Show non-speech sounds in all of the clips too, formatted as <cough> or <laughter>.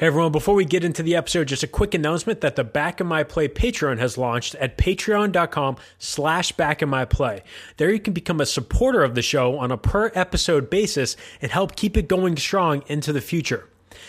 Hey everyone, before we get into the episode, just a quick announcement that the Back in My Play Patreon has launched at patreon.com slash back in my play. There you can become a supporter of the show on a per episode basis and help keep it going strong into the future.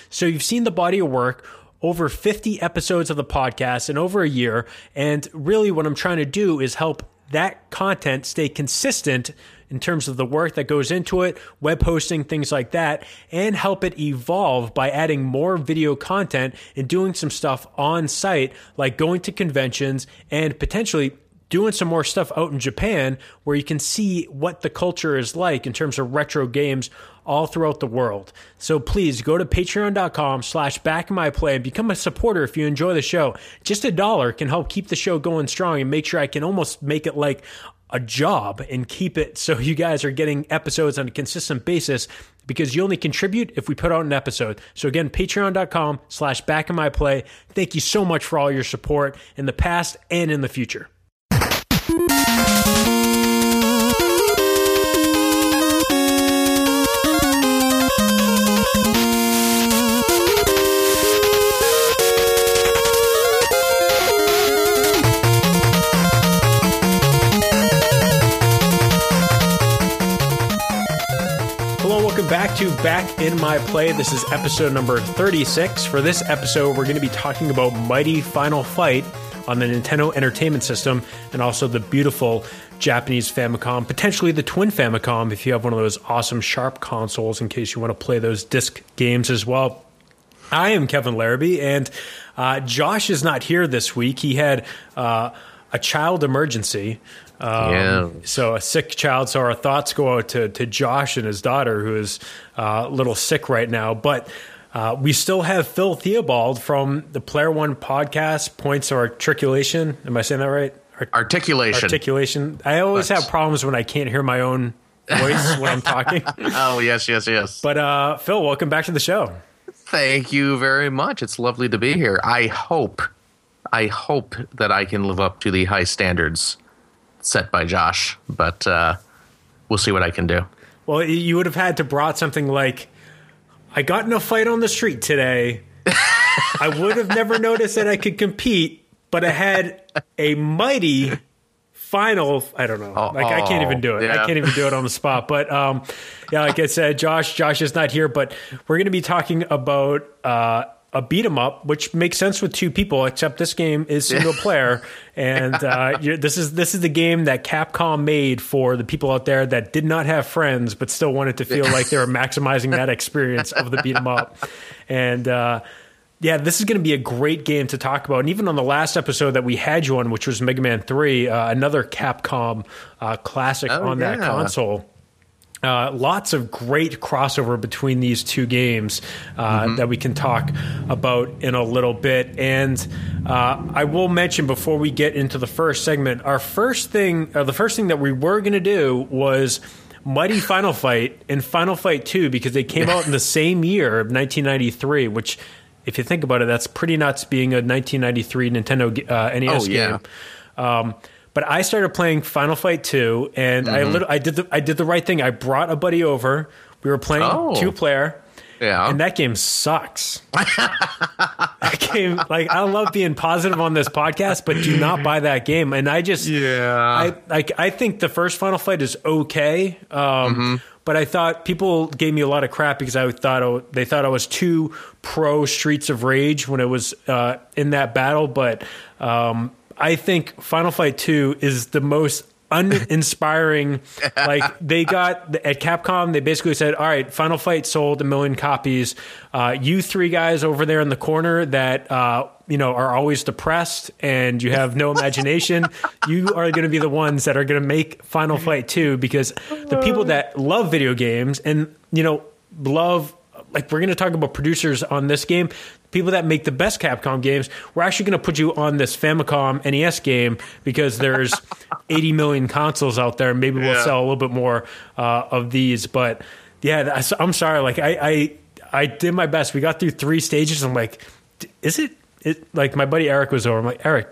So you've seen the body of work, over 50 episodes of the podcast in over a year, and really what I'm trying to do is help that content stay consistent in terms of the work that goes into it, web hosting, things like that, and help it evolve by adding more video content and doing some stuff on site, like going to conventions and potentially doing some more stuff out in Japan where you can see what the culture is like in terms of retro games all throughout the world. So please go to patreon.com slash back my play and become a supporter if you enjoy the show. Just a dollar can help keep the show going strong and make sure I can almost make it like a job and keep it so you guys are getting episodes on a consistent basis because you only contribute if we put out an episode. So again, patreon.com slash back in my play. Thank you so much for all your support in the past and in the future. To Back in My Play. This is episode number 36. For this episode, we're going to be talking about Mighty Final Fight on the Nintendo Entertainment System and also the beautiful Japanese Famicom, potentially the Twin Famicom if you have one of those awesome Sharp consoles in case you want to play those disc games as well. I am Kevin Larrabee, and uh, Josh is not here this week. He had uh, a child emergency. Um, yeah. So a sick child. So our thoughts go out to, to Josh and his daughter, who is uh, a little sick right now. But uh, we still have Phil Theobald from the Player One podcast, Points of Articulation. Am I saying that right? Art- articulation. Articulation. I always have problems when I can't hear my own voice when I'm talking. <laughs> oh, yes, yes, yes. But uh, Phil, welcome back to the show. Thank you very much. It's lovely to be here. I hope, I hope that I can live up to the high standards set by Josh, but uh, we'll see what I can do. Well, you would have had to brought something like, "I got in a fight on the street today. I would have never noticed that I could compete, but I had a mighty." final i don't know like i can't even do it yeah. i can't even do it on the spot but um yeah like i said josh josh is not here but we're going to be talking about uh a beat 'em up, which makes sense with two people. Except this game is single player, and uh, <laughs> this is this is the game that Capcom made for the people out there that did not have friends but still wanted to feel like they were maximizing that <laughs> experience of the beat 'em up. And uh, yeah, this is going to be a great game to talk about. And even on the last episode that we had you on, which was Mega Man Three, uh, another Capcom uh, classic oh, on yeah. that console. Uh, lots of great crossover between these two games uh, mm-hmm. that we can talk about in a little bit. And uh, I will mention before we get into the first segment, our first thing, uh, the first thing that we were going to do was Mighty Final Fight and Final Fight 2 because they came out in the <laughs> same year of 1993, which, if you think about it, that's pretty nuts being a 1993 Nintendo uh, NES oh, yeah. game. Um, but I started playing Final Fight 2 and mm-hmm. I I did the I did the right thing. I brought a buddy over. We were playing oh. two player. Yeah. And that game sucks. <laughs> that game, like, I love being positive on this podcast, but do not buy that game. And I just, yeah, I like, I think the first Final Fight is okay. Um, mm-hmm. But I thought people gave me a lot of crap because I thought I, they thought I was too pro Streets of Rage when it was uh, in that battle. But um, I think Final Fight 2 is the most uninspiring. <laughs> like they got at Capcom, they basically said, "All right, Final Fight sold a million copies. Uh, you three guys over there in the corner that uh, you know are always depressed and you have no imagination. <laughs> you are going to be the ones that are going to make Final Fight two because the people that love video games and you know love." Like we're going to talk about producers on this game people that make the best Capcom games, we're actually going to put you on this Famicom NES game because there's <laughs> 80 million consoles out there. Maybe we'll yeah. sell a little bit more uh, of these. But yeah, I'm sorry. Like I, I, I did my best. We got through three stages. I'm like, is it? It like my buddy Eric was over. I'm like, Eric,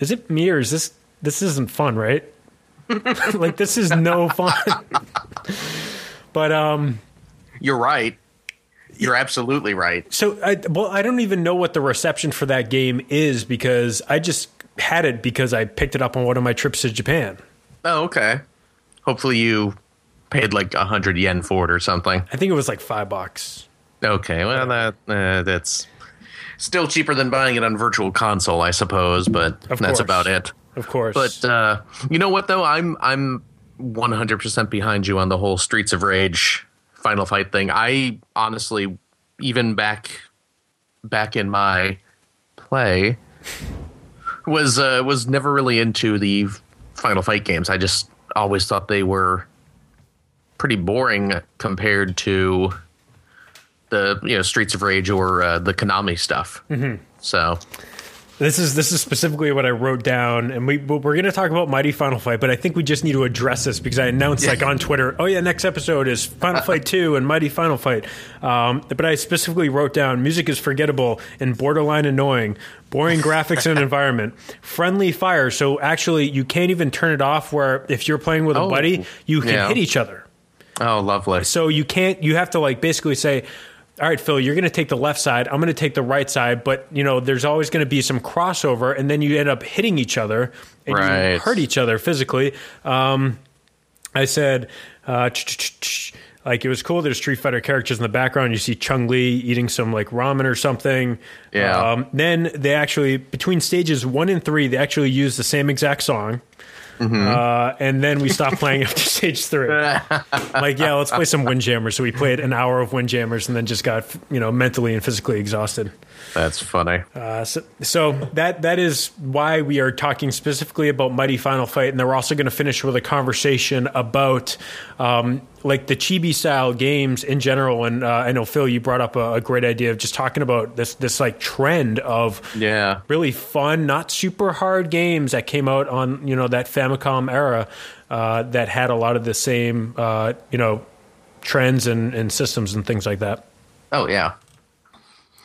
is it me or is this? This isn't fun, right? <laughs> like this is no fun. <laughs> but um, you're right You're absolutely right. So, I, well, I don't even know what the reception for that game is because I just had it because I picked it up on one of my trips to Japan. Oh, okay. Hopefully you paid like a hundred yen for it or something. I think it was like five bucks. Okay, well that uh, that's still cheaper than buying it on Virtual Console, I suppose, but that's about it. Of course. But uh, you know what though, I'm I'm 100% behind you on the whole Streets of Rage Final Fight thing. I honestly, even back back in my play, was uh, was never really into the Final Fight games. I just always thought they were pretty boring compared to the you know Streets of Rage or uh, the Konami stuff. Mm-hmm. So This is this is specifically what I wrote down, and we we're going to talk about Mighty Final Fight, but I think we just need to address this because I announced like on Twitter, oh yeah, next episode is Final <laughs> Fight Two and Mighty Final Fight. Um, but I specifically wrote down music is forgettable and borderline annoying, boring graphics and <laughs> environment, friendly fire. So actually, you can't even turn it off. Where if you're playing with a Oh, buddy, you can yeah. hit each other. oh, lovely. So you can't. You have to like basically say, "All right, Phil, you're going to take the left side. I'm going to take the right side." But you know, there's always going to be some crossover, and then you end up hitting each other and you hurt each other physically. Um, I said, uh, like it was cool. There's Street Fighter characters in the background. You see Chun-Li eating some like ramen or something. Yeah. Um, then they actually between stages one and three, they actually use the same exact song. Uh, and then we stopped playing <laughs> after stage three. <laughs> like, yeah, let's play some Windjammers. So we played an hour of Windjammers and then just got, you know, mentally and physically exhausted. That's funny. Uh, so, so that that is why we are talking specifically about Mighty Final Fight, and then we're also going to finish with a conversation about um, like the chibi style games in general. And uh, I know Phil, you brought up a, a great idea of just talking about this this like trend of Yeah. really fun, not super hard games that came out on you know that Famicom era uh, that had a lot of the same uh, you know trends and, and systems and things like that. Oh yeah.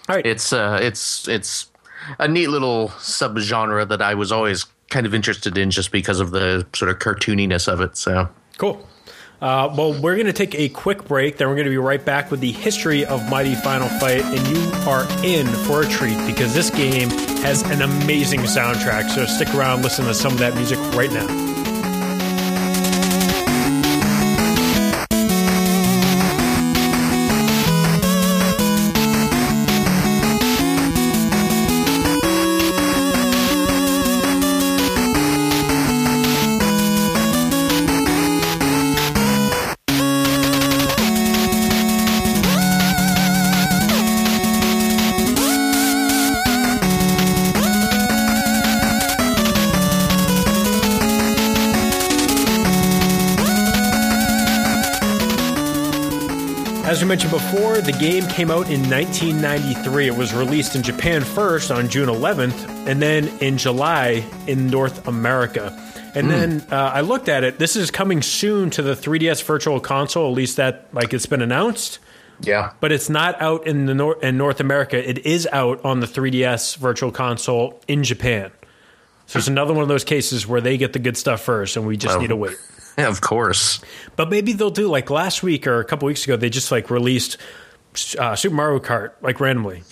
All right. It's uh it's it's a neat little subgenre that I was always kind of interested in just because of the sort of cartooniness of it. So Cool. Uh, well, we're going to take a quick break. Then we're going to be right back with the history of Mighty Final Fight, and you are in for a treat because this game has an amazing soundtrack. So stick around, listen to some of that music right now. Game came out in 1993. It was released in Japan first on June 11th, and then in July in North America. And then uh, I looked at it. This is coming soon to the 3DS Virtual Console. At least that like it's been announced, yeah. but it's not out in the nor- in North America. It is out on the 3DS Virtual Console in Japan. So it's another one of those cases where they get the good stuff first, and we just need to wait. Yeah, <laughs> of course. But maybe they'll do like last week or a couple weeks ago. They just like released uh, Super Mario Kart like randomly.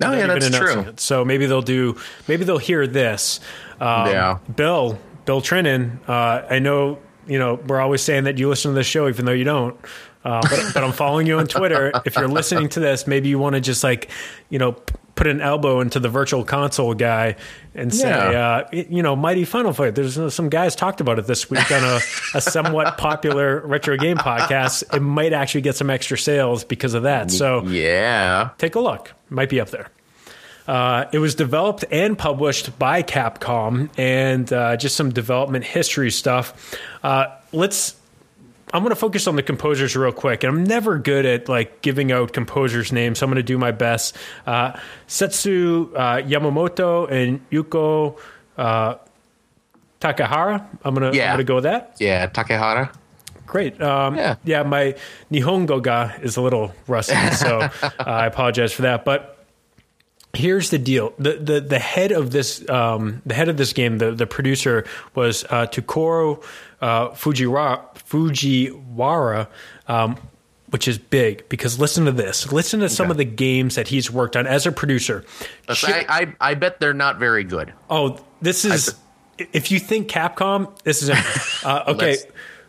No, yeah, that's true. it. So maybe they'll do. Maybe they'll hear this. Um, Yeah. Bill, Bill Trinen. Uh, I know you know we're always saying that you listen to this show, even though you don't. Uh, but, but I'm following you on Twitter. If you're listening to this, maybe you want to just like, you know, p- put an elbow into the virtual console guy and say, Yeah. uh, you know, Mighty Final Fight. There's uh, some guys talked about it this week on a, a <laughs> somewhat popular retro game podcast. It might actually get some extra sales because of that. So Yeah. take a look. Might be up there. Uh, it was developed and published by Capcom, and uh, just some development history stuff. Uh, let's. I'm going to focus on the composers real quick, and I'm never good at like giving out composers' names, so I'm going to do my best. Uh, Setsu uh, Yamamoto and Yuko uh, Takahara. I'm gonna Yeah. I'm gonna go with that. Yeah, Takehara. Great. Um, Yeah. yeah. my Nihongo ga is a little rusty, so <laughs> uh, I apologize for that. But here's the deal: the the, the head of this um, the head of this game, the the producer was uh, Tokuro uh, Fujiwara. Fujiwara. Um, which is big because listen to this. Listen to some Okay. of the games that he's worked on as a producer. I, I I bet they're not very good. oh, this is. If you think Capcom, this is. <laughs> Uh, okay.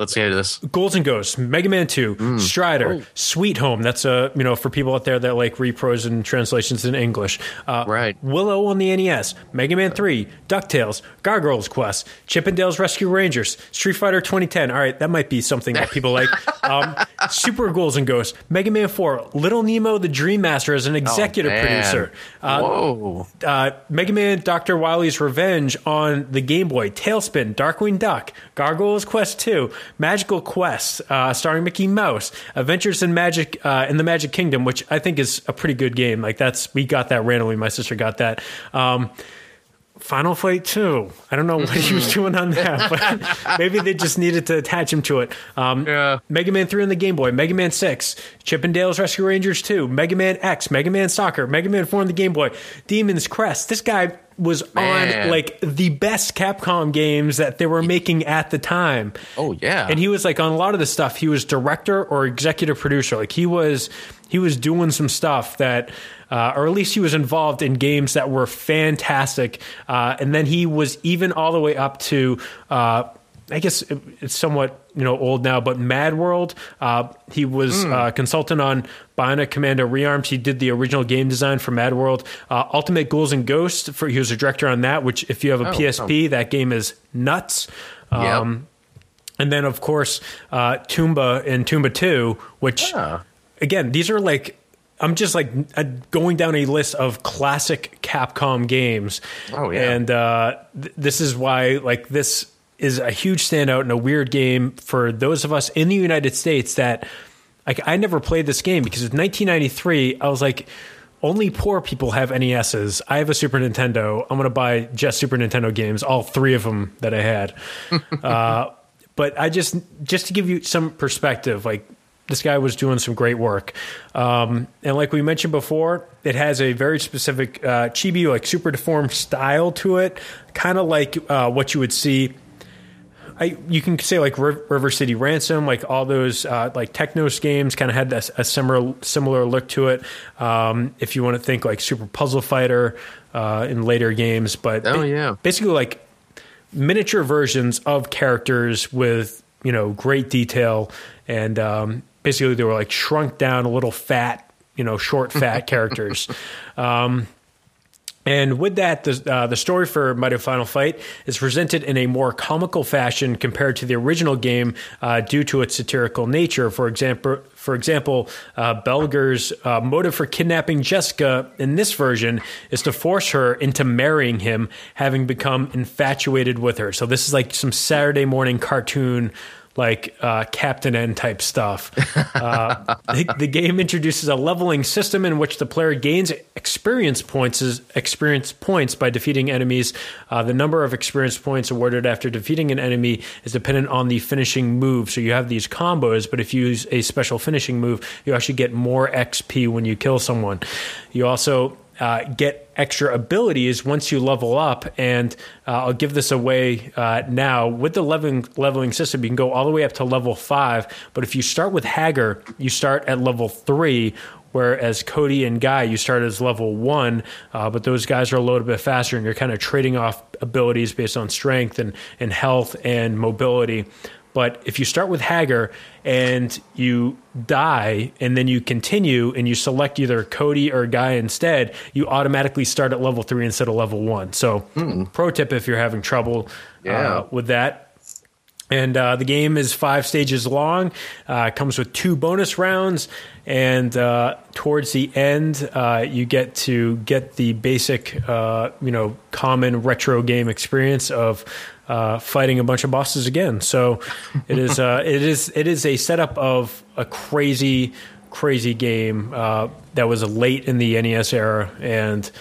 Let's, into this. Ghouls and Ghosts, Mega Man 2, Mm. Strider, Oh. Sweet Home. That's a you know for people out there that like repros and translations in English. Uh, Right. Willow on the NES, Mega Man 3, DuckTales, Gargoyles Quest, Chippendales Rescue Rangers, Street Fighter 2010. All right, that might be something that people like. <laughs> Um, Super Ghouls and Ghosts, Mega Man 4, Little Nemo the Dream Master as an executive Oh, producer. Uh, Whoa. uh, Mega Man Dr. Wily's Revenge on the Game Boy, Tailspin, Darkwing Duck, Gargoyles Quest 2, Magical Quest, uh, starring Mickey Mouse, Adventures in Magic uh, in the Magic Kingdom, which I think is a pretty good game. Like that's we got that randomly. My sister got that. Um, Final Fight 2. I don't know what he was doing on that, <laughs> but maybe they just needed to attach him to it. Um, Yeah. Mega Man 3 on the Game Boy, Mega Man 6, Chippendales Rescue Rangers 2, Mega Man X, Mega Man Soccer, Mega Man 4 on the Game Boy, Demon's Crest. This guy was Man. on like the best Capcom games that they were making at the time. Oh yeah. And he was like on a lot of the stuff, he was director or executive producer. Like he was he was doing some stuff that uh, or at least he was involved in games that were fantastic. Uh, and then he was even all the way up to uh, I guess it's somewhat you know old now, but Mad World. Uh, he was uh, consultant on Bionic Commando Rearmed. He did the original game design for Mad World. Uh, Ultimate Ghouls and Ghosts. For he was a director on that. Which, if you have a Oh, PSP, that game is nuts. Yep. Um, and then, of course, uh, Tomba and Tomba 2, which, Ah. Again, these are like, I'm just like going down a list of classic Capcom games. Oh, yeah. And uh, th- this is why, like, this is a huge standout and a weird game for those of us in the United States that, like, I never played this game because in 1993, I was like, only poor people have NESs. I have a Super Nintendo. I'm going to buy just Super Nintendo games, all three of them that I had. <laughs> uh, but I just just to give you some perspective, like this guy was doing some great work, um, and like we mentioned before, it has a very specific uh, chibi, like super deformed style to it, kind of like uh, what you would see. I, you can say like River City Ransom, like all those uh, like Technos games, kind of had this, a similar similar look to it. Um, if you want to think like Super Puzzle Fighter uh, in later games, but Oh, yeah. basically like miniature versions of characters with you know great detail and um, basically they were like shrunk down a little fat you know short <laughs> fat characters um, and with that, the, uh, the story for Mighty Final Fight is presented in a more comical fashion compared to the original game uh, due to its satirical nature. For example, for example, uh, Belger's uh, motive for kidnapping Jessica in this version is to force her into marrying him, having become infatuated with her. So this is like some Saturday morning cartoon like uh, Captain N type stuff. <laughs> Uh, the, the game introduces a leveling system in which the player gains experience points experience points by defeating enemies. Uh, the number of experience points awarded after defeating an enemy is dependent on the finishing move. So you have these combos, but if you use a special finishing move, you actually get more XP when you kill someone. You also uh, get extra abilities once you level up. And uh, I'll give this away uh, now. With the leveling, leveling system, you can go all the way up to level five. But if you start with Haggar, you start at level three. Whereas Cody and Guy, you start as level one, uh, but those guys are a little bit faster, and you're kind of trading off abilities based on strength and, and health and mobility. But if you start with Haggar and you die and then you continue and you select either Cody or Guy instead, you automatically start at level three instead of level one. So, pro tip if you're having trouble Yeah. uh, with that. And uh, the game is five stages long. Uh, comes with two bonus rounds, and uh, towards the end, uh, you get to get the basic, uh, you know, common retro game experience of uh, fighting a bunch of bosses again. So it is, <laughs> it is, it is a setup of a crazy, crazy game that was late in the NES era, and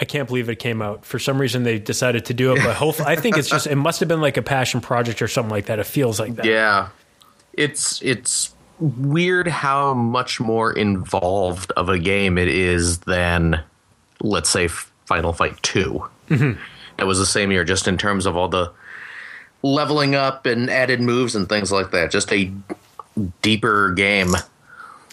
I can't believe it came out. For some reason, they decided to do it, but hopefully, I think it's just it must have been like a passion project or something like that. It feels like that. Yeah, it's it's weird how much more involved of a game it is than, let's say, Final Fight 2 Mm-hmm. It was the same year, just in terms of all the leveling up and added moves and things like that. Just a deeper game.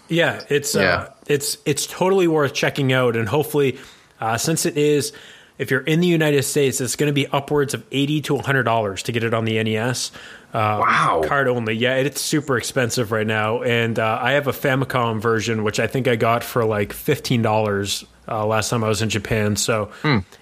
Yeah, it's Yeah. Uh, it's it's totally worth checking out, and hopefully, uh, since it is, if you're in the United States, it's going to be upwards of eighty to hundred dollars to get it on the NES. Uh, Wow. card only. Yeah, it's super expensive right now, and uh, I have a Famicom version, which I think I got for like fifteen dollars. Uh, last time I was in Japan, so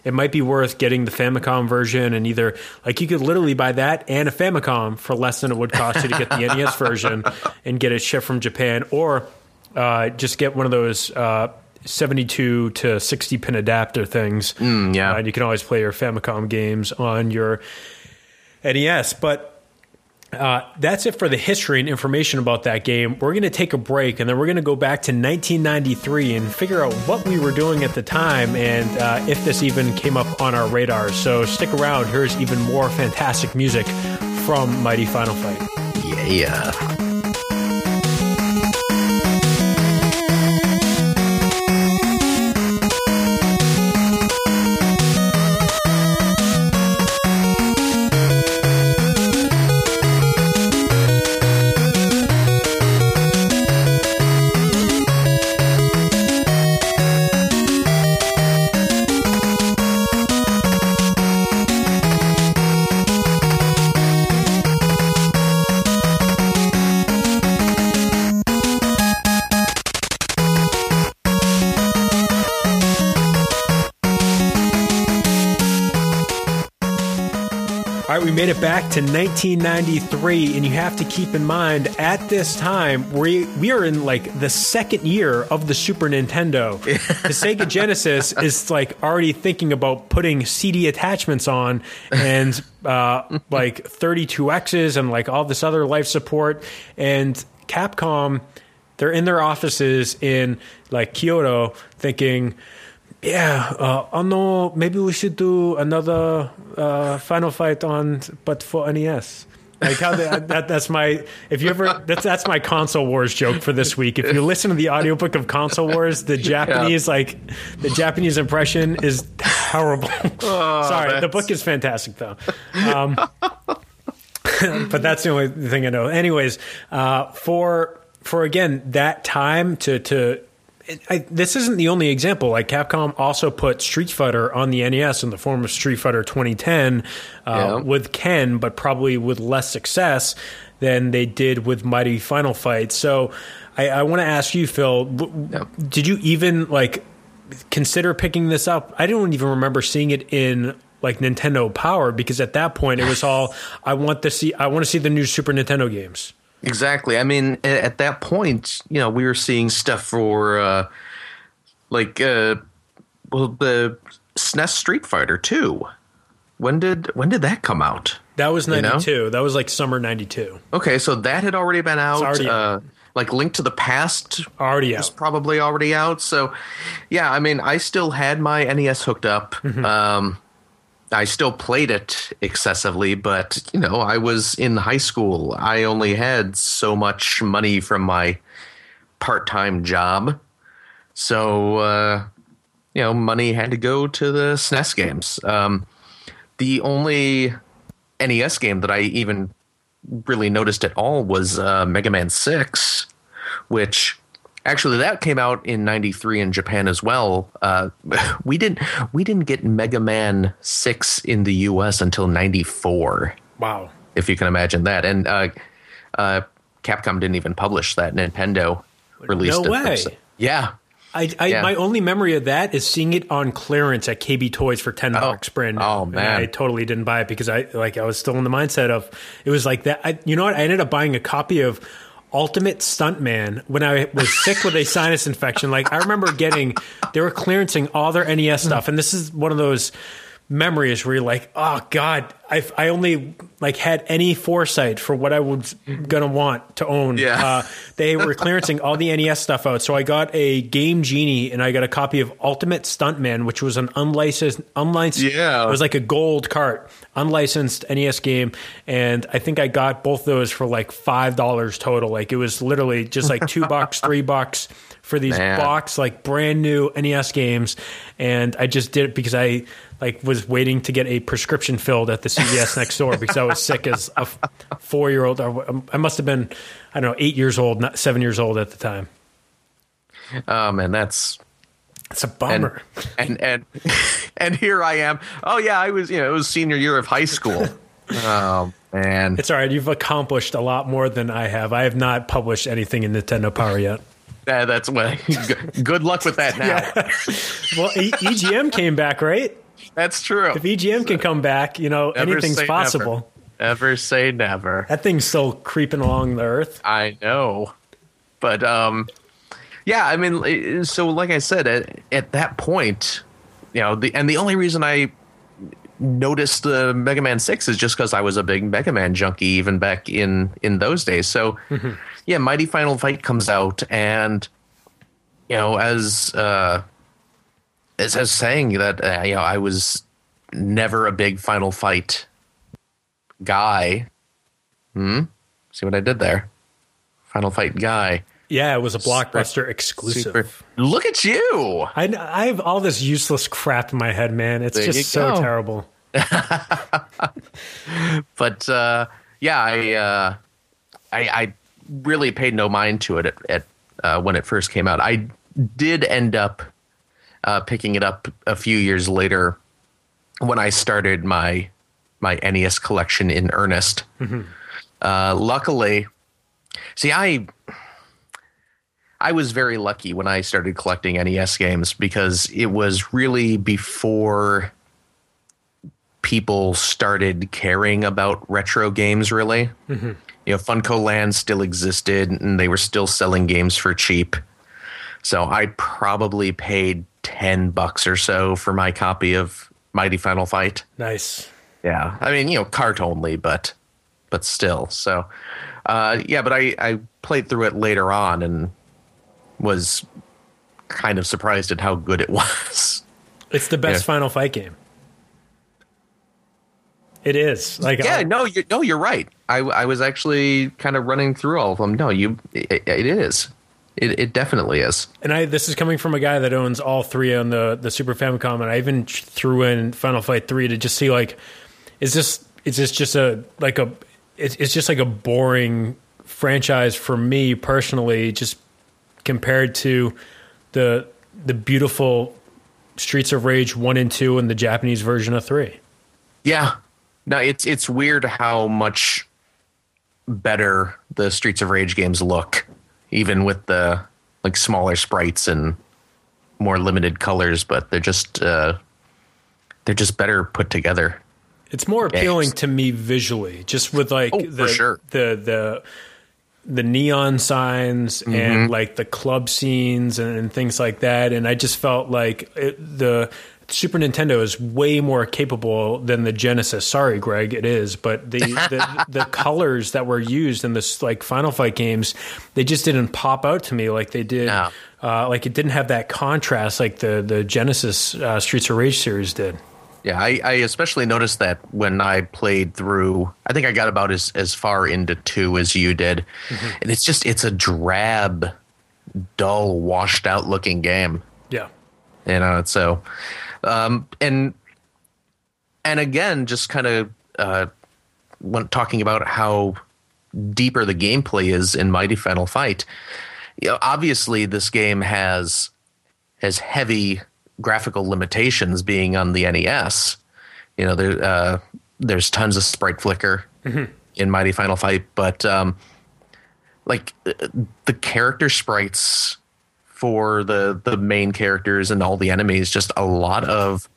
it might be worth getting the Famicom version, and either like you could literally buy that and a Famicom for less than it would cost you to get the NES <laughs> version and get it shipped from Japan, or uh, just get one of those uh, 72 to 60 pin adapter things. yeah. Uh, and you can always play your Famicom games on your NES. But uh, that's it for the history and information about that game. We're going to take a break and then we're going to go back to 1993 and figure out what we were doing at the time and uh, if this even came up on our radar. So stick around. Here's even more fantastic music from Mighty Final Fight. Yeah. Made it back to 1993, and you have to keep in mind at this time we we are in like the second year of the Super Nintendo. <laughs> the Sega Genesis is like already thinking about putting CD attachments on and uh, like 32Xs and like all this other life support. And Capcom, they're in their offices in like Kyoto thinking yeah, uh, oh no, maybe we should do another uh, Final Fight on, but for NES. Like how the, that, that's my if you ever that's that's my console wars joke for this week. If you listen to the audiobook of console wars, the Japanese like the Japanese impression is terrible. Sorry, the book is fantastic though. Um, <laughs> but that's the only thing I know. Anyways, uh, for for again that time to to I, this isn't the only example. Like Capcom also put Street Fighter on the NES in the form of Street Fighter 2010 uh, Yeah. with Ken, but probably with less success than they did with Mighty Final Fight. So I, I want to ask you, Phil, w- Yep. did you even like consider picking this up? I don't even remember seeing it in like Nintendo Power because at that point it was all <laughs> I want to see. I want to see the new Super Nintendo games. Exactly. I mean, at that point, you know, we were seeing stuff for uh, like uh, well, the SNES Street Fighter Two. When did when did that come out? That was know? 92. That was like summer 92. Okay, so that had already been out. already uh, like Link to the Past Already was out. probably already out. So, yeah, I mean, I still had my NES hooked up. Mm-hmm. Um, I still played it excessively, but you know, I was in high school. I only had so much money from my part-time job, so uh, you know, money had to go to the SNES games. Um, the only NES game that I even really noticed at all was uh, Mega Man Six, which actually that came out in '93 in Japan as well. Uh, <laughs> we didn't we didn't get Mega Man Six in the U.S. until '94, Wow. if you can imagine that. And uh, uh, Capcom didn't even publish that. Nintendo released No it. way. Yeah. I, I Yeah. my only memory of that is seeing it on clearance at KB Toys for ten bucks brand new. oh, And man. I totally didn't buy it because I like I was still in the mindset of it was like that. I, you know what? I ended up buying a copy of Ultimate Stuntman when I was sick with a <laughs> sinus infection. Like I remember getting they were clearancing all their NES stuff, and this is one of those memories where you're like, oh god, I I only like had any foresight for what I was gonna want to own. Yeah. Uh, they were clearancing all the NES stuff out, so I got a Game Genie and I got a copy of Ultimate Stuntman, which was an unlicensed, unlicensed. Yeah. it was like a gold cart, unlicensed NES game, and I think I got both those for like five dollars total. Like it was literally just like two bucks, three bucks for these Man. box like brand new NES games, and I just did it because I like was waiting to get a prescription filled at the CVS next door because I was sick as a four year old. Um, I must have been, I don't know, eight years old, not seven years old at the time. Oh man, that's it's a bummer. And, and and <laughs> and here I am. Oh yeah, I was you know it was senior year of high school. oh man, it's all right. You've accomplished a lot more than I have. I have not published anything in Nintendo Power yet. Yeah, that's what. <laughs> Good luck with that now. <laughs> Yeah. Well, e- EGM came back, right? That's true. If EGM can come back, you know anything's possible. Never. never say never. That thing's still creeping along the earth. I know, but um, yeah. I mean, so like I said, at, at that point, you know, the and the only reason I noticed the Mega Man Six is just because I was a big Mega Man junkie even back in in those days. So. Mm-hmm yeah, Mighty Final Fight comes out, and you know, as uh, as, as saying that uh, you know, I was never a big Final Fight guy. Hmm. See what I did there? Final Fight guy. Yeah, it was a blockbuster super, exclusive. Super. Look at you! I, I have all this useless crap in my head, man. It's there just so terrible. <laughs> but uh, yeah, I, uh, I, I really paid no mind to it at, at uh, when it first came out. I did end up uh, picking it up a few years later when I started my my NES collection in earnest. Mm-hmm. Uh, luckily, see, I I was very lucky when I started collecting NES games because it was really before people started caring about retro games. Really, mm-hmm you know, Funcoland still existed and they were still selling games for cheap. So I probably paid 10 bucks or so for my copy of Mighty Final Fight. Nice. Yeah. I mean, you know, cart only, but but still. So uh, yeah, but I, I played through it later on and was kind of surprised at how good it <laughs> was. It's the best yeah. Final Fight game. It is like yeah, I, no, you're, no, you're right. I, I was actually kind of running through all of them. No, you, it, it is. It, it definitely is. And I this is coming from a guy that owns all three on the the Super Famicom, and I even threw in Final Fight three to just see like, is this is this just a like a it's, it's just like a boring franchise for me personally, just compared to the the beautiful Streets of Rage one and two and the Japanese version of three. Yeah, no, it's it's weird how much better the Streets of Rage games look, even with the like smaller sprites and more limited colors, but they're just uh, they're just better put together. It's more appealing games. to me visually, just with like oh, the, sure. the the the neon signs mm-hmm. and like the club scenes and, and, things like that. And I just felt like it, the Super Nintendo is way more capable than the Genesis. Sorry, Greg, it is, but the the, <laughs> the colors that were used in this like Final Fight games, they just didn't pop out to me like they did. No. Uh, like it didn't have that contrast like the the Genesis uh, Streets of Rage series did. Yeah, I, I, especially noticed that when I played through. I think I got about as as far into two as you did, mm-hmm. and it's just it's a drab, dull, washed out looking game. Yeah, you know. So um, and and again, just kind of uh, when talking about how deeper the gameplay is in Mighty Final Fight. You know, obviously, this game has has heavy graphical limitations, being on the NES. You know, there uh, there's tons of sprite flicker mm-hmm. in Mighty Final Fight, but um, like the character sprites for the the main characters and all the enemies. Just a lot of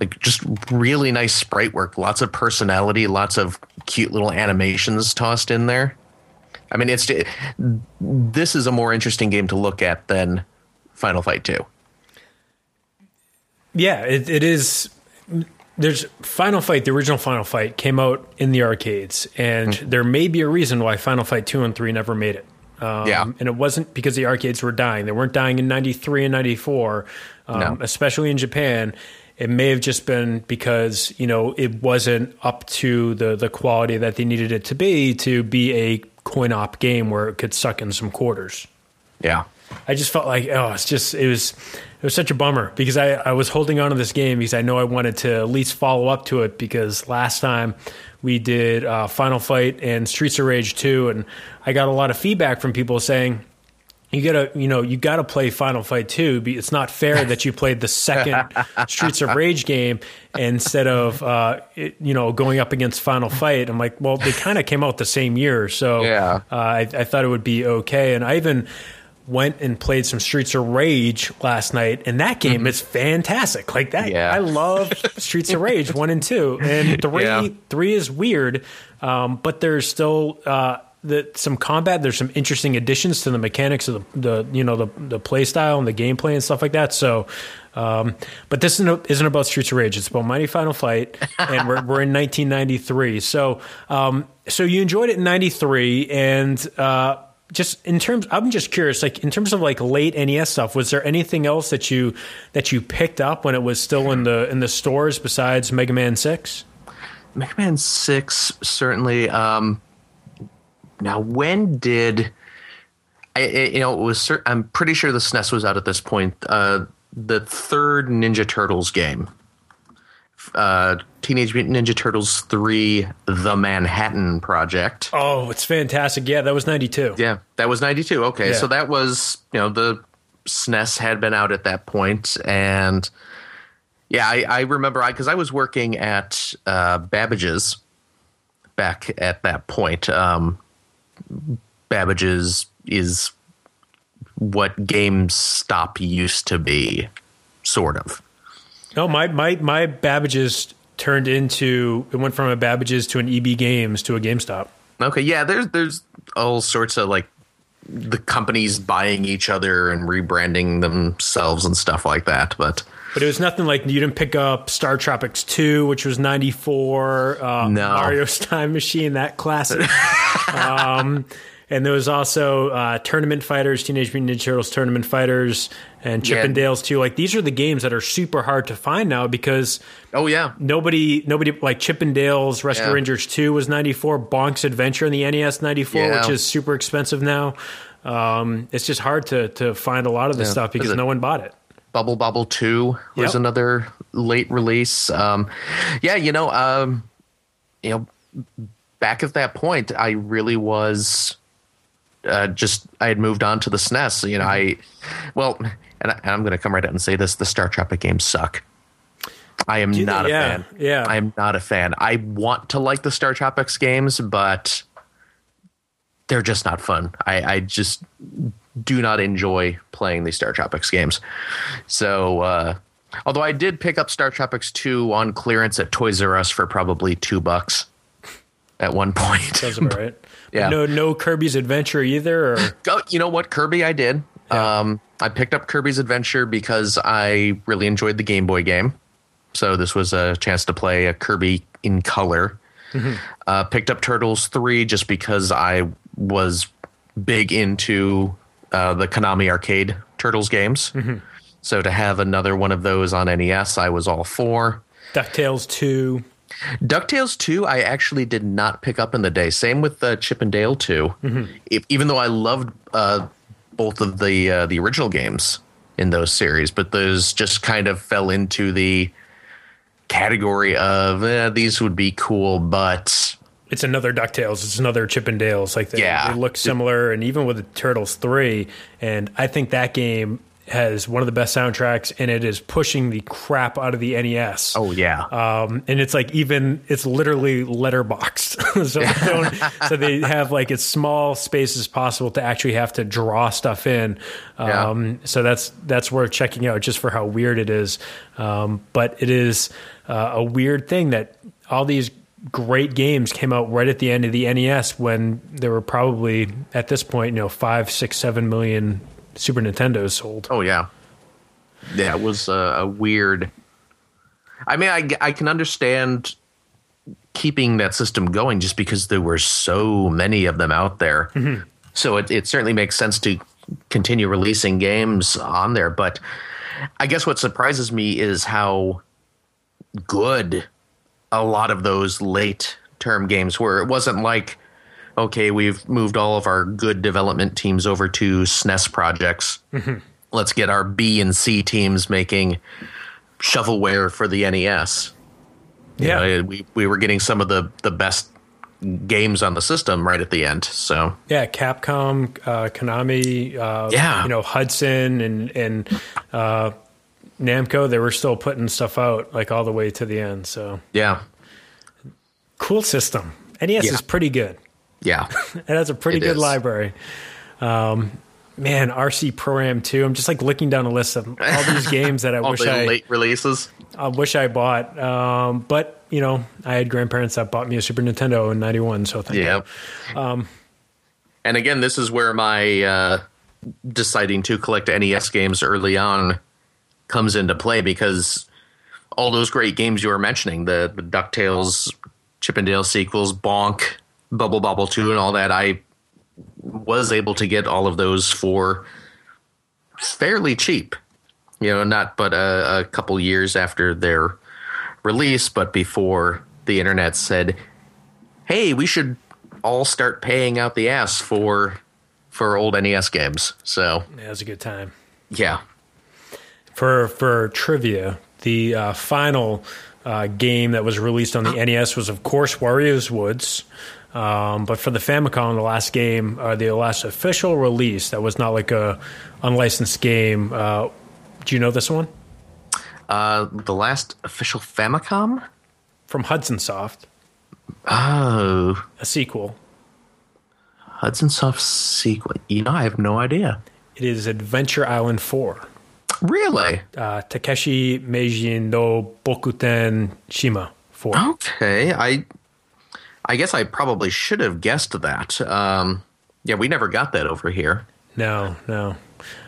like just really nice sprite work, lots of personality, lots of cute little animations tossed in there. I mean, it's this is a more interesting game to look at than Final Fight Two. Yeah, it, it is. There's Final Fight, the original Final Fight came out in the arcades, and mm-hmm. there may be a reason why Final Fight 2 and 3 never made it. Um, yeah. And it wasn't because the arcades were dying. They weren't dying in 93 and 94, um, no. especially in Japan. It may have just been because, you know, it wasn't up to the, the quality that they needed it to be to be a coin op game where it could suck in some quarters. Yeah. I just felt like oh, it's just it was it was such a bummer because I I was holding on to this game because I know I wanted to at least follow up to it because last time we did uh, Final Fight and Streets of Rage 2 and I got a lot of feedback from people saying you gotta you know you gotta play final fight 2 it's not fair that you played the second <laughs> streets of rage game instead of uh, it, you know going up against final fight i'm like well they kind of came out the same year so Yeah. uh, I, I thought it would be okay and i even went and played some streets of rage last night and that game is fantastic like that Yeah. i love <laughs> streets of rage 1 and 2 and 3 Yeah. three is weird, um, but there's still uh, the, some combat. There's some interesting additions to the mechanics of the, the you know the the play style and the gameplay and stuff like that. So, um, but this isn't, isn't about Streets of Rage. It's about Mighty Final Fight, and we're we're in 1993. So, um, so you enjoyed it in '93, and uh, just in terms, I'm just curious, like in terms of like late NES stuff, was there anything else that you that you picked up when it was still in the in the stores besides Mega Man Six? Mega Man Six certainly. Um, now, when did I? You know, it was. I'm pretty sure the SNES was out at this point. Uh, the third Ninja Turtles game, uh, Teenage Mutant Ninja Turtles Three: The Manhattan Project. Oh, it's fantastic. Yeah, that was 92. Yeah, that was 92. Okay, Yeah. so that was, you know, the SNES had been out at that point and yeah, I, I remember I because I was working at uh, Babbage's back at that point. Um, Babbage's is what GameStop used to be, sort of. No, my, my, my Babbage's turned into, it went from a Babbage's to an EB Games to a GameStop. Okay, yeah, there's there's all sorts of like the companies buying each other and rebranding themselves and stuff like that, but. But it was nothing like you didn't pick up Star Tropics 2, which was 94, uh, No. Mario's Time Machine, that classic. <laughs> um, and there was also uh, Tournament Fighters, Teenage Mutant Ninja Turtles Tournament Fighters, and Yeah. Chippendales too. Like these are the games that are super hard to find now because Oh yeah, nobody nobody like Chippendales Rescue Yeah. Rangers 2 was 94 Bonk's Adventure in the NES 94 Yeah. which is super expensive now um, it's just hard to to find a lot of this Yeah. stuff because no one bought it Bubble Bobble 2 was Yep. another late release. Um, yeah, you know, um, you know, back at that point, I really was uh, just I had moved on to the SNES. You know, I well, and, I, and I'm going to come right out and say this: the Star Tropic games suck. I am they? not a Yeah, fan. yeah. I am not a fan. I want to like the Star Tropics games, but they're just not fun. I, I just do not enjoy playing the Star Tropics games. So, uh, although I did pick up Star Tropics 2 on clearance at Toys R Us for probably two bucks at one point. Sounds about right <laughs> Yeah. no no Kirby's Adventure either or <laughs> Oh, you know what? Kirby, I did. Um, I picked up Kirby's Adventure because I really enjoyed the Game Boy game. So this was a chance to play a Kirby in color. Uh, picked up Turtles 3 just because I was big into uh, the Konami arcade Turtles games. So to have another one of those on NES, I was all for. DuckTales 2 DuckTales 2, I actually did not pick up in the day. Same with uh, Chip and Dale 2. If, even though I loved uh, both of the uh, the original games in those series, but those just kind of fell into the category of eh, these would be cool, but it's another DuckTales. It's another Chippendales. Like they, Yeah. they look similar, and even with the Turtles three, and I think that game has one of the best soundtracks, and it is pushing the crap out of the NES. oh yeah, Um, and it's like even it's literally letterboxed, <laughs> so so they have like as small space as possible to actually have to draw stuff in. Yeah. Um, So that's that's worth checking out just for how weird it is. Um, but it is uh, a weird thing that all these great games came out right at the end of the NES when there were probably at this point you know five, six, seven million Super Nintendos sold. oh yeah, yeah. It was uh, a weird. I mean, I I can understand keeping that system going just because there were so many of them out there. So it, it certainly makes sense to continue releasing games on there. But I guess what surprises me is how good a lot of those late term games were. It wasn't like okay, we've moved all of our good development teams over to SNES projects. Mm-hmm. Let's get our B and C teams making shovelware for the NES. You Yeah. know, we we were getting some of the the best games on the system right at the end. So Yeah, Capcom, uh, Konami, uh, Yeah. you know Hudson and and uh, Namco, they were still putting stuff out like all the way to the end. So yeah, cool system. NES Yeah. is pretty good. Yeah, <laughs> It has a pretty It good is. library. Um, man, RC Pro-Am 2. I'm just like looking down a list of all these <laughs> games that I wish the I late releases. I wish I bought. Um, but you know, I had grandparents that bought me a Super Nintendo in '91, so thank Yeah. Um, and again, this is where my uh, deciding to collect NES games early on comes into play because all those great games you were mentioning, the, the DuckTales, Chip 'n Dale sequels, Bonk, Bubble Bobble 2, and all that, I was able to get all of those for fairly cheap. You know, not but a, a couple years after their release, but before the internet said, hey, we should all start paying out the ass for for old NES games. So. Yeah, it was a good time. yeah, For for trivia, the uh, final uh, game that was released on the <gasps> NES was, of course, Wario's Woods. Um, but for the Famicom, the last game, uh, the last official release that was not like a unlicensed game. Uh, do you know this one uh, the last official Famicom. from Hudson Soft? Oh, A sequel. Hudson Soft sequel. You know, I have no idea. It is Adventure Island Four. Really? Uh, Takahashi Meijin no Bouken Jima Four. Okay, I I guess I probably should have guessed that. Um, yeah, we never got that over here, No, no.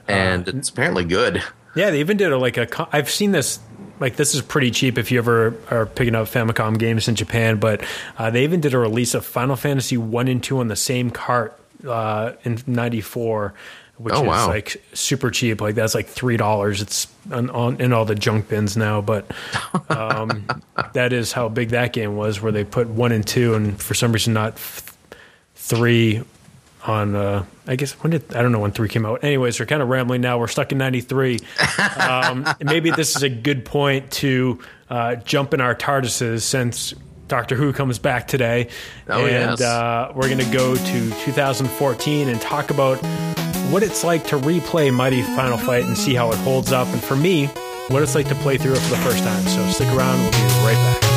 and it's apparently good. Yeah, they even did a, like a. I've seen this. Like this is pretty cheap if you ever are picking up Famicom games in Japan. But uh, they even did a release of Final Fantasy one and two on the same cart uh, in '94, which Oh, is wow. like super cheap. Like that's like three dollars. It's on, on in all the junk bins now. But <laughs> um, that is how big that game was, where they put one and two, and for some reason not f- three on uh I guess when did I don't know when three came out. Anyways, we're kind of rambling now. We're stuck in ninety three. Um, maybe this is a good point to uh, jump in our TARDISes since Doctor Who comes back today, Oh, and yes. uh, we're going to go to 2014 and talk about what it's like to replay Mighty Final Fight and see how it holds up, and for me, what it's like to play through it for the first time. So stick around. We'll be right back.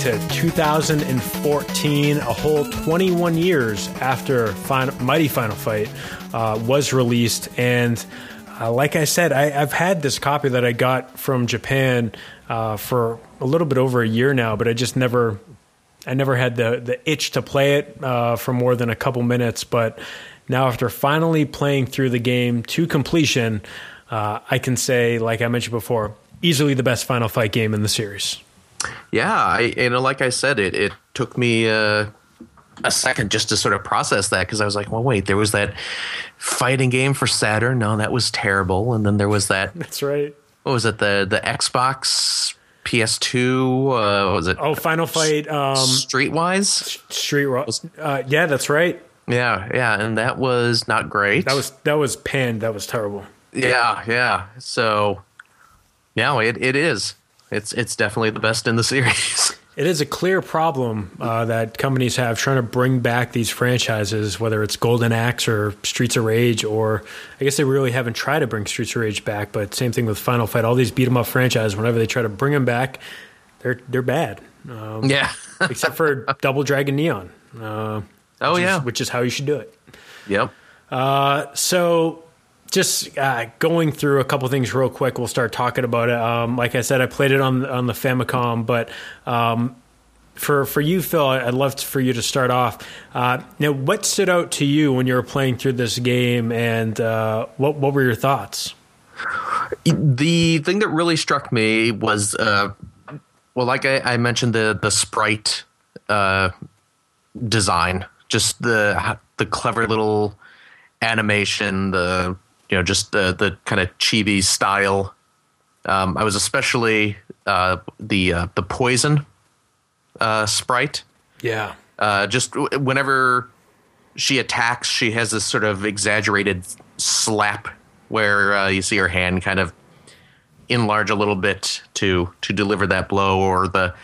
To 2014, a whole 21 years after Final, Mighty Final Fight uh, was released. And uh, like I said, I, I've had this copy that I got from Japan uh, for a little bit over a year now, but I just never, I never had the the itch to play it uh, for more than a couple minutes. But now, after finally playing through the game to completion, uh, I can say, like I mentioned before, easily the best Final Fight game in the series. Yeah, I you know, like I said, it it took me uh, a second just to sort of process that because I was like, well, wait, there was that fighting game for Saturn. No, that was terrible. And then there was that. <laughs> That's right. What was it? The the Xbox PS2. Uh, what was it? Oh, Final Fight, um, Streetwise. Street. Uh, yeah, that's right. Yeah, yeah, and that was not great. That was that was panned. That was terrible. yeah, yeah. So, yeah, it it is. It's it's definitely the best in the <laughs> series. It is a clear problem uh, that companies have trying to bring back these franchises, whether it's Golden Axe or Streets of Rage, or I guess they really haven't tried to bring Streets of Rage back. But same thing with Final Fight. All these beat 'em up franchises, whenever they try to bring them back, they're they're bad. Um, Yeah. <laughs> except for Double Dragon Neon. Uh, oh which is- yeah. which is how you should do it. Yep. So, just uh, going through a couple things real quick. We'll start talking about it. Um, like I said, I played it on on the Famicom, but um, for for you, Phil, I'd love to, for you to start off. Uh, now, what stood out to you when you were playing through this game, and uh, what what were your thoughts? The thing that really struck me was, uh, well, like I, I mentioned, the the sprite uh, design, just the the clever little animation, the you know, just the the kind of chibi style. Um, I was especially uh, the uh, the poison uh, sprite. Yeah, Uh, just w- whenever she attacks, she has this sort of exaggerated slap where uh, you see her hand kind of enlarge a little bit to to deliver that blow, or the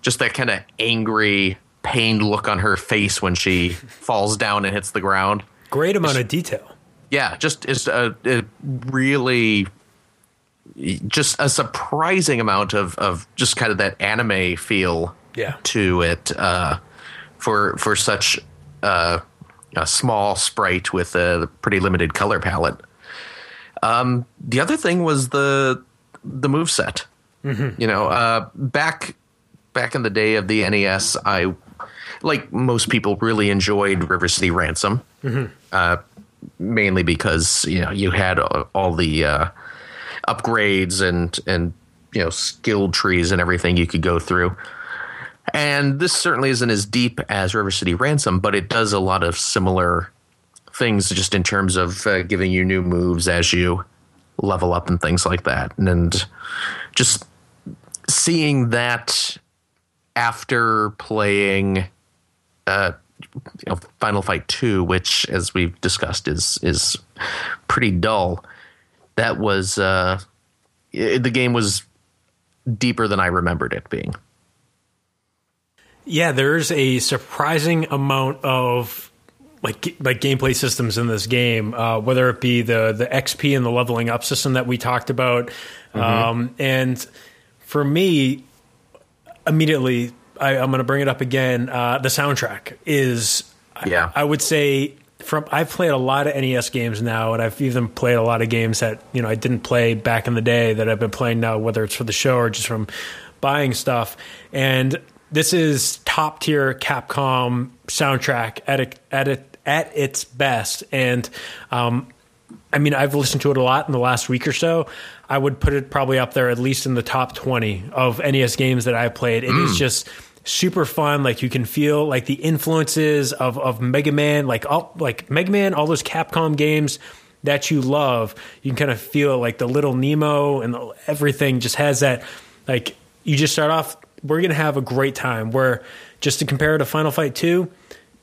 just that kind of angry, pained look on her face when she <laughs> falls down and hits the ground. great amount of detail. Yeah, just it's a, a really just a surprising amount of of just kind of that anime feel Yeah. to it uh, for for such uh, a small sprite with a pretty limited color palette. Um, the other thing was the the move set. You know, uh, back back in the day of the NES, I like most people really enjoyed River City Ransom, uh, mainly because you know you had all the uh, upgrades and and you know skill trees and everything you could go through. And this certainly isn't as deep as River City Ransom, but it does a lot of similar things just in terms of uh, giving you new moves as you level up and things like that. And, and just seeing that after playing uh, you know, Final Fight 2, which, as we've discussed, is is pretty dull. That was uh, it, the game was deeper than I remembered it being. Yeah, there's a surprising amount of like like gameplay systems in this game, uh, whether it be the the XP and the leveling up system that we talked about, um, and for me, immediately I, I'm going to bring it up again. Uh, the soundtrack is, Yeah. I, I would say. From I've played a lot of NES games now, and I've even played a lot of games that you know I didn't play back in the day that I've been playing now, whether it's for the show or just from buying stuff. And this is top tier Capcom soundtrack at it, at it, at its best. And um, I mean, I've listened to it a lot in the last week or so. I would put it probably up there, at least in the top 20 of NES games that I've played. It is just super fun. Like you can feel like the influences of, of Mega Man, like all, like Mega Man, all those Capcom games that you love. You can kind of feel like the little Nemo and the, everything just has that, like you just start off, we're to have a great time where just to compare it to Final Fight 2,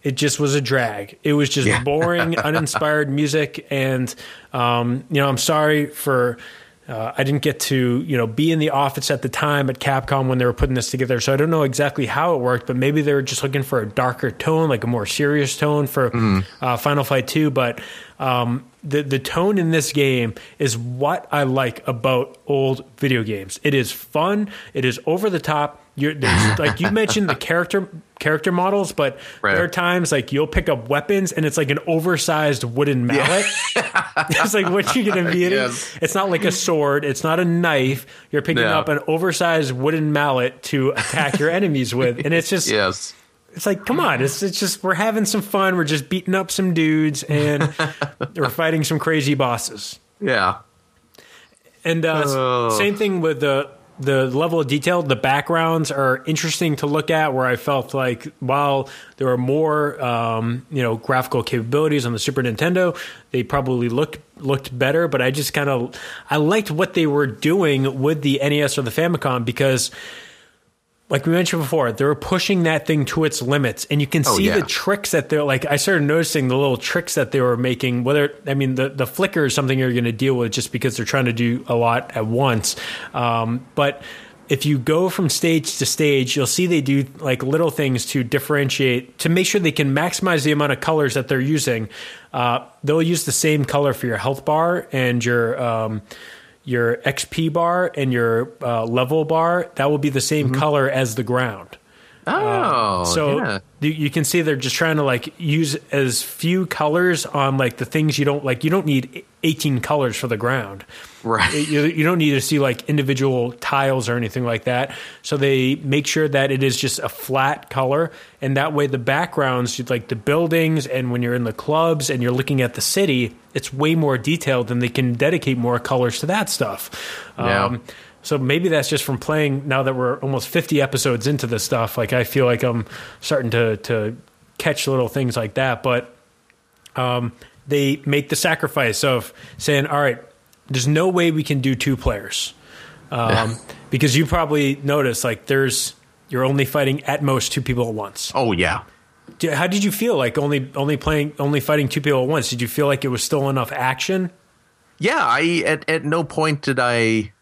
it just was a drag. It was just <laughs> boring, uninspired music, and um, you know, I'm sorry for. Uh, I didn't get to you know be in the office at the time at Capcom when they were putting this together, so I don't know exactly how it worked. But maybe they were just looking for a darker tone, like a more serious tone for uh, Final Fight Two. But um, the the tone in this game is what I like about old video games. It is fun. It is over the top. You're there's, like you mentioned the character character models, but Right. there are times like you'll pick up weapons and it's like an oversized wooden mallet. <laughs> it's like what you gonna be? Yes. It's not like a sword. It's not a knife. You're picking Yeah. up an oversized wooden mallet to attack your enemies with, and it's just Yes. it's like, come on, it's it's just we're having some fun. We're just beating up some dudes and <laughs> we're fighting some crazy bosses. Yeah. And uh, Oh. same thing with the the level of detail. The backgrounds are interesting to look at. Where I felt like while there were more, um, you know, graphical capabilities on the Super Nintendo, they probably looked looked better. But I just kind of I liked what they were doing with the NES or the Famicom because. Like we mentioned before, they were pushing that thing to its limits, and you can Oh, see yeah. the tricks that they're like. I started noticing the little tricks that they were making. Whether I mean the the flicker is something you're going to deal with just because they're trying to do a lot at once. Um, but if you go from stage to stage, you'll see they do like little things to differentiate to make sure they can maximize the amount of colors that they're using. Uh, they'll use the same color for your health bar and your um, your XP bar and your uh, level bar that will be the same Mm-hmm. color as the ground. Oh, So yeah. you, you can see they're just trying to like use as few colors on like the things you don't like. You don't need 18 colors for the ground. Right. You, you don't need to see like individual tiles or anything like that. So they make sure that it is just a flat color, and that way the backgrounds, like the buildings, and when you're in the clubs and you're looking at the city, it's way more detailed, and they can dedicate more colors to that stuff. Yeah. Um, so maybe that's just from playing. Now that we're almost 50 episodes into this stuff, like I feel like I'm starting to to catch little things like that, but um, they make the sacrifice of saying, "All right, there's no way we can do two players," um, <laughs> because you probably noticed like there's you're only fighting at most two people at once. Oh yeah. How did you feel like only only playing only fighting two people at once? Did you feel like it was still enough action? Yeah, I at at no point did I,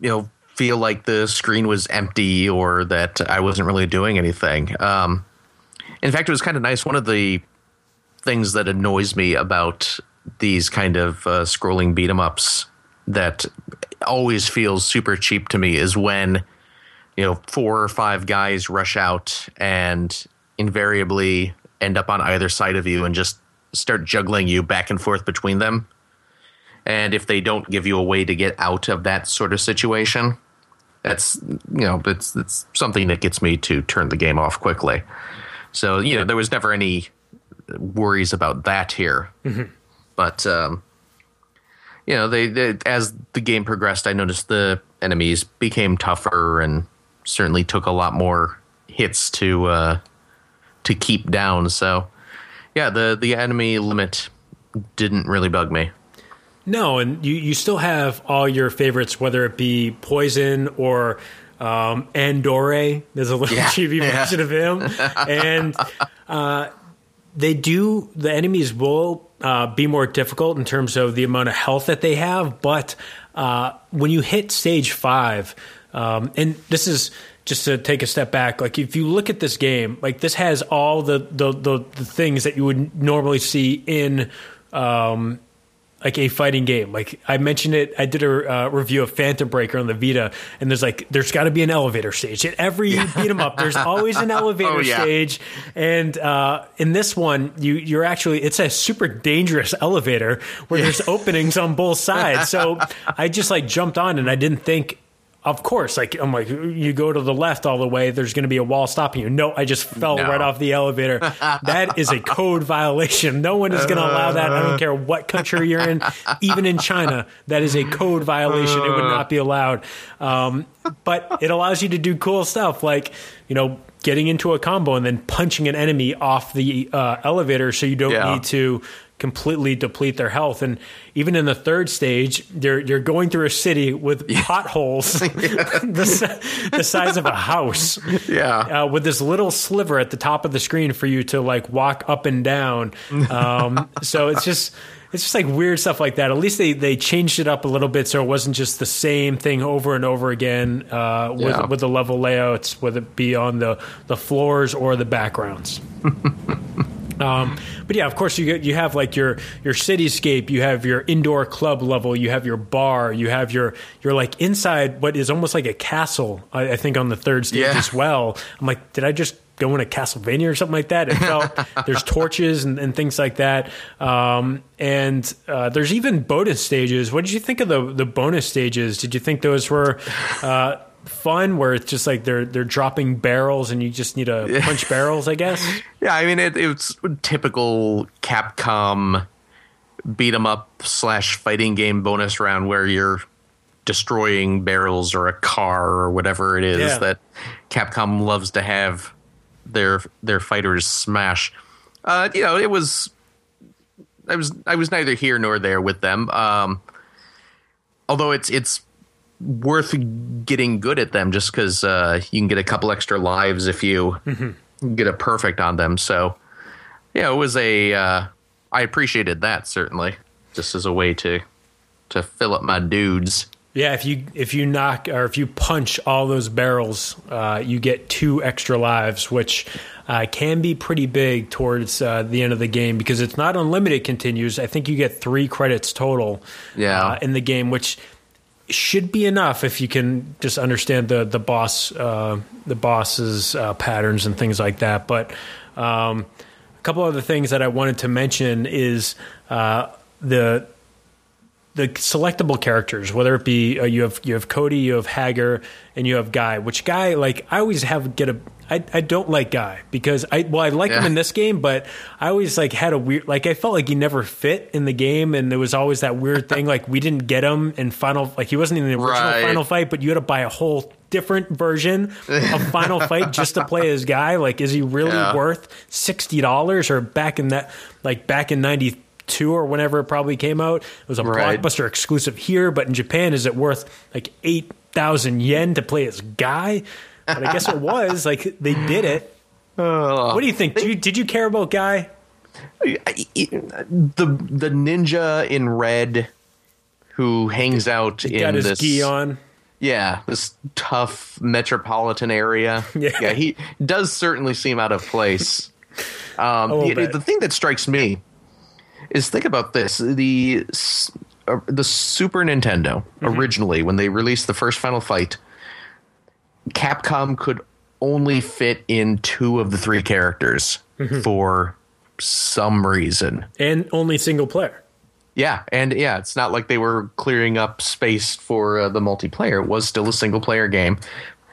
you know, feel like the screen was empty or that I wasn't really doing anything. Um, in fact, it was kind of nice. One of the things that annoys me about these kind of uh, scrolling beat 'em ups that always feels super cheap to me is when you know four or five guys rush out and invariably end up on either side of you and just start juggling you back and forth between them and if they don't give you a way to get out of that sort of situation that's you know it's it's something that gets me to turn the game off quickly. So you know there was never any worries about that here. But um you know they, they as the game progressed i noticed the enemies became tougher and certainly took a lot more hits to uh to keep down. So yeah the the enemy limit didn't really bug me No, and you, you still have all your favorites, whether it be Poison or um, Andore. There's a little Yeah, TV yeah. version of him, and <laughs> uh, they do. The enemies will uh, be more difficult in terms of the amount of health that they have, but uh, when you hit stage five, um, and this is just to take a step back, like if you look at this game, like this has all the the, the, the things that you would normally see in. Um, like a fighting game. Like I mentioned it, I did a uh, review of Phantom Breaker on the Vita, and there's like there's got to be an elevator stage at every beat 'em up. There's always an <laughs> elevator Oh, yeah. stage, and uh, in this one, you you're actually it's a super dangerous elevator where there's openings on both sides. So <laughs> I just like jumped on, and I didn't think. Of course, like I'm like you go to the left all the way. There's going to be a wall stopping you. No, I just fell No. right off the elevator. That is a code violation. No one is going to allow that. I don't care what country you're in, even in China. That is a code violation. It would not be allowed. Um, but it allows you to do cool stuff like you know getting into a combo and then punching an enemy off the uh, elevator, so you don't Yeah. need to completely deplete their health. And even in the third stage, you're you're going through a city with potholes <laughs> <laughs> the, the size of a house yeah uh, with this little sliver at the top of the screen for you to like walk up and down. Um, <laughs> so it's just it's just like weird stuff like that. At least they they changed it up a little bit so it wasn't just the same thing over and over again uh, with Yeah. with the level layouts, whether it be on the the floors or the backgrounds. Um, but yeah, of course you get, you have like your your cityscape, you have your indoor club level, you have your bar, you have your your like inside what is almost like a castle. I, I think on the third stage Yeah. as well. I'm like, did I just go into Castlevania or something like that? It felt <laughs> there's torches and, and things like that. Um, and uh, there's even bonus stages. What did you think of the the bonus stages? Did you think those were uh, fun? Where it's just like they're they're dropping barrels and you just need to <laughs> punch barrels, I guess. Yeah, I mean it, it's typical Capcom beat 'em up slash fighting game bonus round where you're destroying barrels or a car or whatever it is Yeah. that Capcom loves to have their their fighters smash. Uh, you know, it was I was I was neither here nor there with them. Um, although it's it's worth getting good at them just because uh, you can get a couple extra lives if you get a perfect on them. So yeah, it was a uh, I appreciated that certainly just as a way to to fill up my dudes. Yeah, if you if you knock or if you punch all those barrels, uh, you get two extra lives, which uh, can be pretty big towards uh, the end of the game because it's not unlimited continues. I think you get three credits total Yeah. uh, in the game, which should be enough if you can just understand the the boss uh, the boss's uh, patterns and things like that. But um, a couple other things that I wanted to mention is uh, the the selectable characters, whether it be uh, you have you have Cody, you have Haggar, and you have Guy. Which Guy, like I always have get a I, I don't like Guy because I well I like Yeah. him in this game, but I always like had a weird like I felt like he never fit in the game, and there was always that weird thing like we didn't get him in final like he wasn't in the original Right. Final Fight, but you had to buy a whole different version of Final Fight <laughs> just to play as Guy. Like, is he really Yeah. worth sixty dollars or back in that like back in ninety? Two or whenever it probably came out, it was a Right. blockbuster exclusive here. But in Japan, is it worth like eight thousand yen to play as Guy? But I guess it was like they did it. What do you think? Did you, did you care about Guy? the the ninja in red who hangs out in Got his this gi on. yeah this tough metropolitan area <laughs> Yeah. he does certainly seem out of place <laughs> um, the, the thing that strikes me is think about this the uh, the Super Nintendo Mm-hmm. originally when they released the first Final Fight Capcom could only fit in two of the three characters Mm-hmm. for some reason And only single player. yeah, and yeah, it's not like they were clearing up space for uh, the multiplayer. It was still a single player game.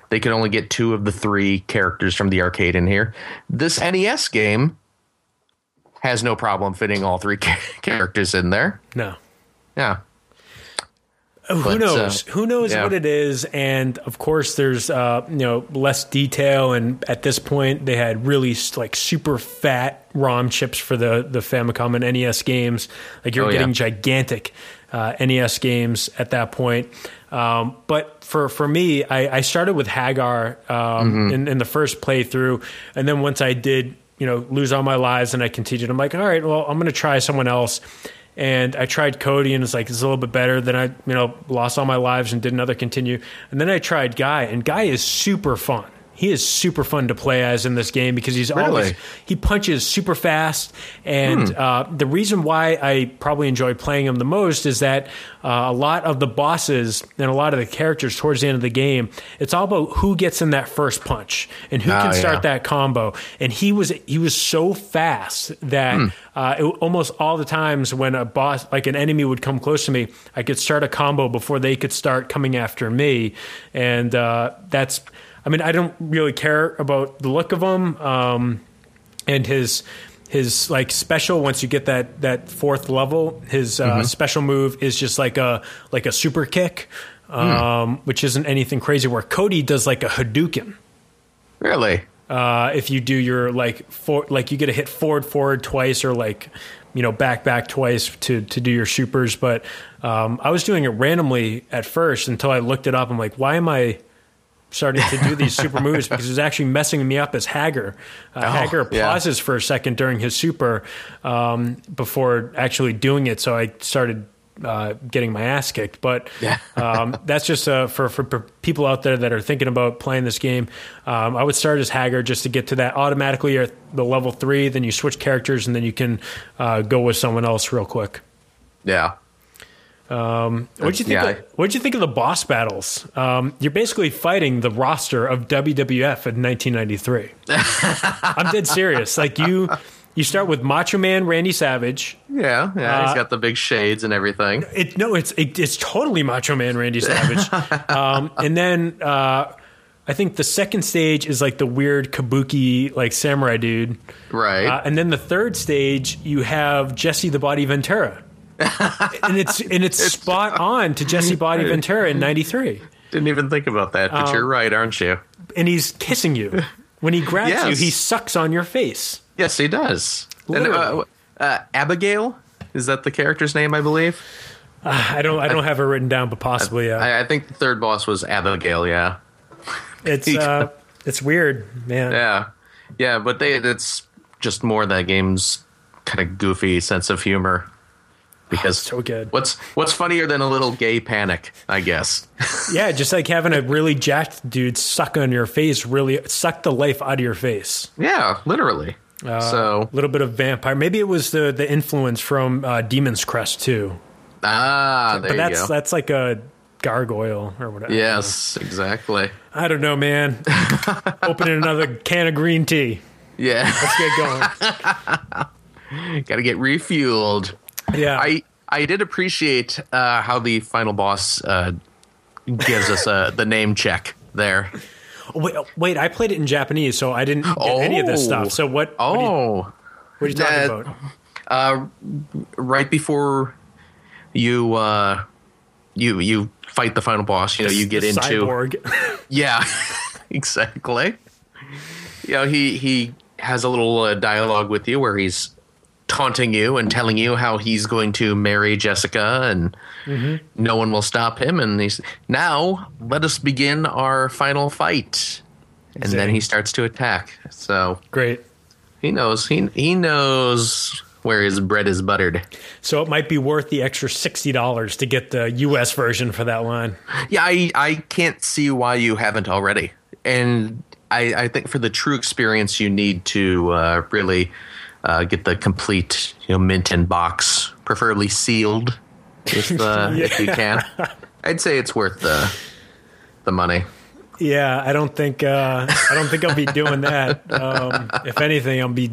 They could only get two of the three characters from the arcade in here. This NES game has no problem fitting all three <laughs> characters in there. No. Yeah. Who But, knows? uh, Who knows yeah. what it is? And of course, there's uh, you know less detail. And at this point, they had really like super fat ROM chips for the the Famicom and NES games. Like you're Oh, yeah. getting gigantic uh, NES games at that point. Um, but for for me, I, I started with Haggar um, Mm-hmm. in, in the first playthrough, and then once I did, you know, lose all my lives, and I continued. I'm like, all right, well, I'm going to try someone else. And I tried Cody, and it's like it's a little bit better. Then I, you know, lost all my lives and did another continue. And then I tried Guy, and Guy is super fun. He is super fun to play as in this game because he's always he punches super fast, and uh, the reason why I probably enjoy playing him the most is that uh, a lot of the bosses and a lot of the characters towards the end of the game, it's all about who gets in that first punch and who Ah, can start yeah. that combo. And he was he was so fast that uh, it, almost all the times when a boss like an enemy would come close to me, I could start a combo before they could start coming after me, and uh, that's. I mean, I don't really care about the look of him. Um, and his his like special once you get that that fourth level his uh, special move is just like a like a super kick um, which isn't anything crazy where cody does like a hadouken Really? uh, if you do your like for like you get to hit forward forward twice or like you know back back twice to to do your supers but um, i was doing it randomly at first until i looked it up i'm like why am i starting to do these super <laughs> moves because it was actually messing me up as Haggar. Uh, Haggar yeah. pauses for a second during his super um, before actually doing it, so I started uh, getting my ass kicked. But Yeah. <laughs> um, that's just uh, for for p- people out there that are thinking about playing this game. Um, I would start as Haggar just to get to that automatically. You're at the level three, then you switch characters, and then you can uh, go with someone else real quick. Yeah. What'd you think? Yeah, of, what'd you think of the boss battles? Um, you're basically fighting the roster of WWF in 1993. <laughs> I'm dead serious. Like you, you start with Macho Man Randy Savage. Yeah. Yeah. Uh, he's got the big shades and everything. It no, it's it, it's totally Macho Man Randy Savage. <laughs> um, and then uh, I think the second stage is like the weird kabuki like samurai dude. Right. Uh, and then the third stage, you have Jesse the Body Ventura. <laughs> and it's and it's spot <laughs> on to Jesse Body Ventura in '93. Didn't even think about that, but um, you're right, aren't you? and he's kissing you. When he grabs you, he sucks on your face. Yes, he does. And, uh, uh, Abigail is that the character's name? I believe. I don't, I don't have it written down, but possibly, yeah. I, I think the third boss was Abigail. Yeah. <laughs> It's, uh, it's weird, man. Yeah. Yeah, but they it's just more that game's kind of goofy sense of humor. <laughs> Because so good. What's what's funnier than a little gay panic? I guess. <laughs> Yeah, just like having a really jacked dude suck on your face, really suck the life out of your face. yeah, literally. so A little bit of vampire. Maybe it was the the influence from uh, Demon's Crest too. ah, there But that's go. that's like a gargoyle or whatever. Yes, exactly. I don't know, man. <laughs> Opening another can of green tea. Yeah, Let's get going. got to get refueled. Yeah. I I did appreciate uh, how the final boss uh, gives us uh, the name check there. Oh, wait, wait, I played it in Japanese, so I didn't get any of this Oh. stuff. So what? What are you, Oh, what are you talking that- about? uh, right before you uh, you you fight the final boss, you know, you get The into cyborg. <laughs> Yeah, <laughs> exactly. You know, he he has a little uh, dialogue with you where he's taunting you and telling you how he's going to marry Jessica and no one will stop him. And he's now let us begin our final fight. And then he starts to attack. So Great. he knows he he knows where his bread is buttered. So it might be worth the extra sixty dollars to get the U.S. version for that line. Yeah, I I can't see why you haven't already. And I, I think for the true experience, you need to uh, really uh, get the complete, you know, mint in box, preferably sealed, if uh, <laughs> if you can. I'd say it's worth the the money. Yeah, I don't think uh, I don't think I'll be doing that. Um, if anything, I'll be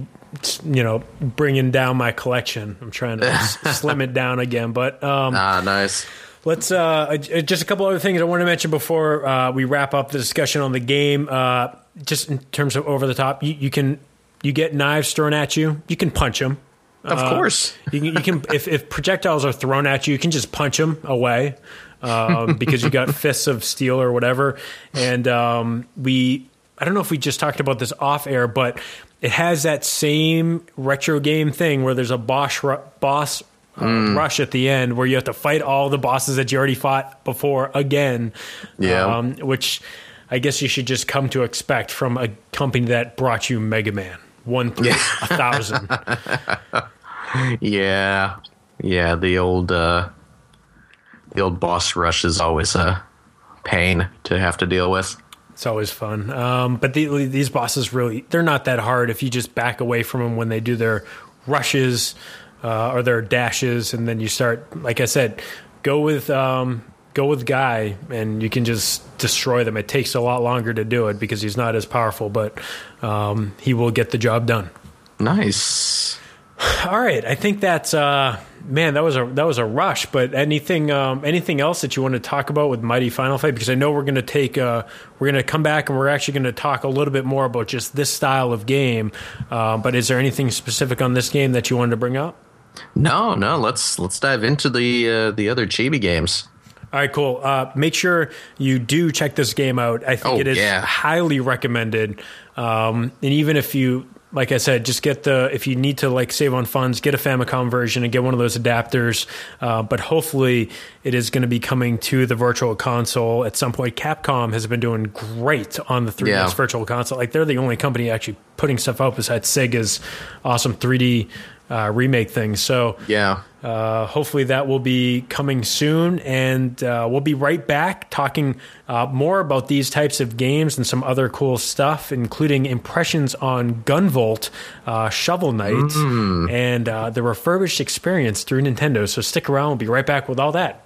you know bringing down my collection. I'm trying to <laughs> slim it down again, but um, Ah, nice. Let's uh, just a couple other things I want to mention before uh, we wrap up the discussion on the game. Uh, just in terms of over the top, you, you can you get knives thrown at you. You can punch them. Of course. You can, you can <laughs> if, if projectiles are thrown at you, you can just punch them away um, <laughs> because you got fists of steel or whatever. And um, we, I don't know if we just talked about this off air, but it has that same retro game thing where there's a boss ru- boss. Uh, Rush at the end, where you have to fight all the bosses that you already fought before again. Yeah. Um, which I guess you should just come to expect from a company that brought you Mega Man one through a thousand. <laughs> Yeah, yeah. The old uh, the old boss rush is always a pain to have to deal with. It's always fun. Um, but the, these bosses really, they're not that hard if you just back away from them when they do their rushes uh, or their dashes. And then you start, like I said, go with, um, go with Guy and you can just destroy them. It takes a lot longer to do it because he's not as powerful, but um, he will get the job done. Nice. All right, I think that's uh, man. That was a that was a rush. But anything um, anything else that you want to talk about with Mighty Final Fight? Because I know we're going to take uh, we're going to come back and we're actually going to talk a little bit more about just this style of game. Uh, but is there anything specific on this game that you wanted to bring up? No, no. Let's let's dive into the uh, the other chibi games. All right, cool. Uh, make sure you do check this game out. I think Oh, it is yeah. highly recommended. Um, and even if you, like I said, just get the if you need to like save on funds, get a Famicom version and get one of those adapters. Uh, but hopefully, it is going to be coming to the Virtual Console at some point. Capcom has been doing great on the 3DS Yeah. Virtual Console. Like they're the only company actually putting stuff out besides Sega's awesome 3D uh, remake thing. So Yeah. uh, hopefully that will be coming soon, and uh, we'll be right back talking uh, more about these types of games and some other cool stuff, including impressions on Gunvolt, uh, Shovel Knight, and uh, the refurbished experience through Nintendo. So stick around; we'll be right back with all that.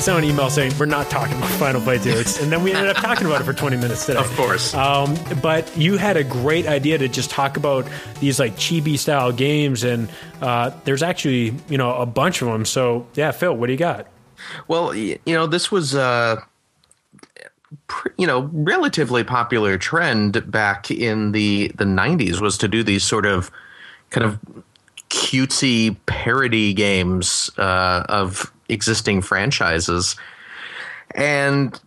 Sent an email saying we're not talking about Final Fight Two, and then we ended up talking about it for twenty minutes today. Of course. Um, but you had a great idea to just talk about these like chibi style games, and uh, there's actually you know a bunch of them. So yeah, Phil, what do you got? Well, you know, this was uh, you know relatively popular trend back in the the 90s was to do these sort of kind of cutesy parody games uh, of existing franchises and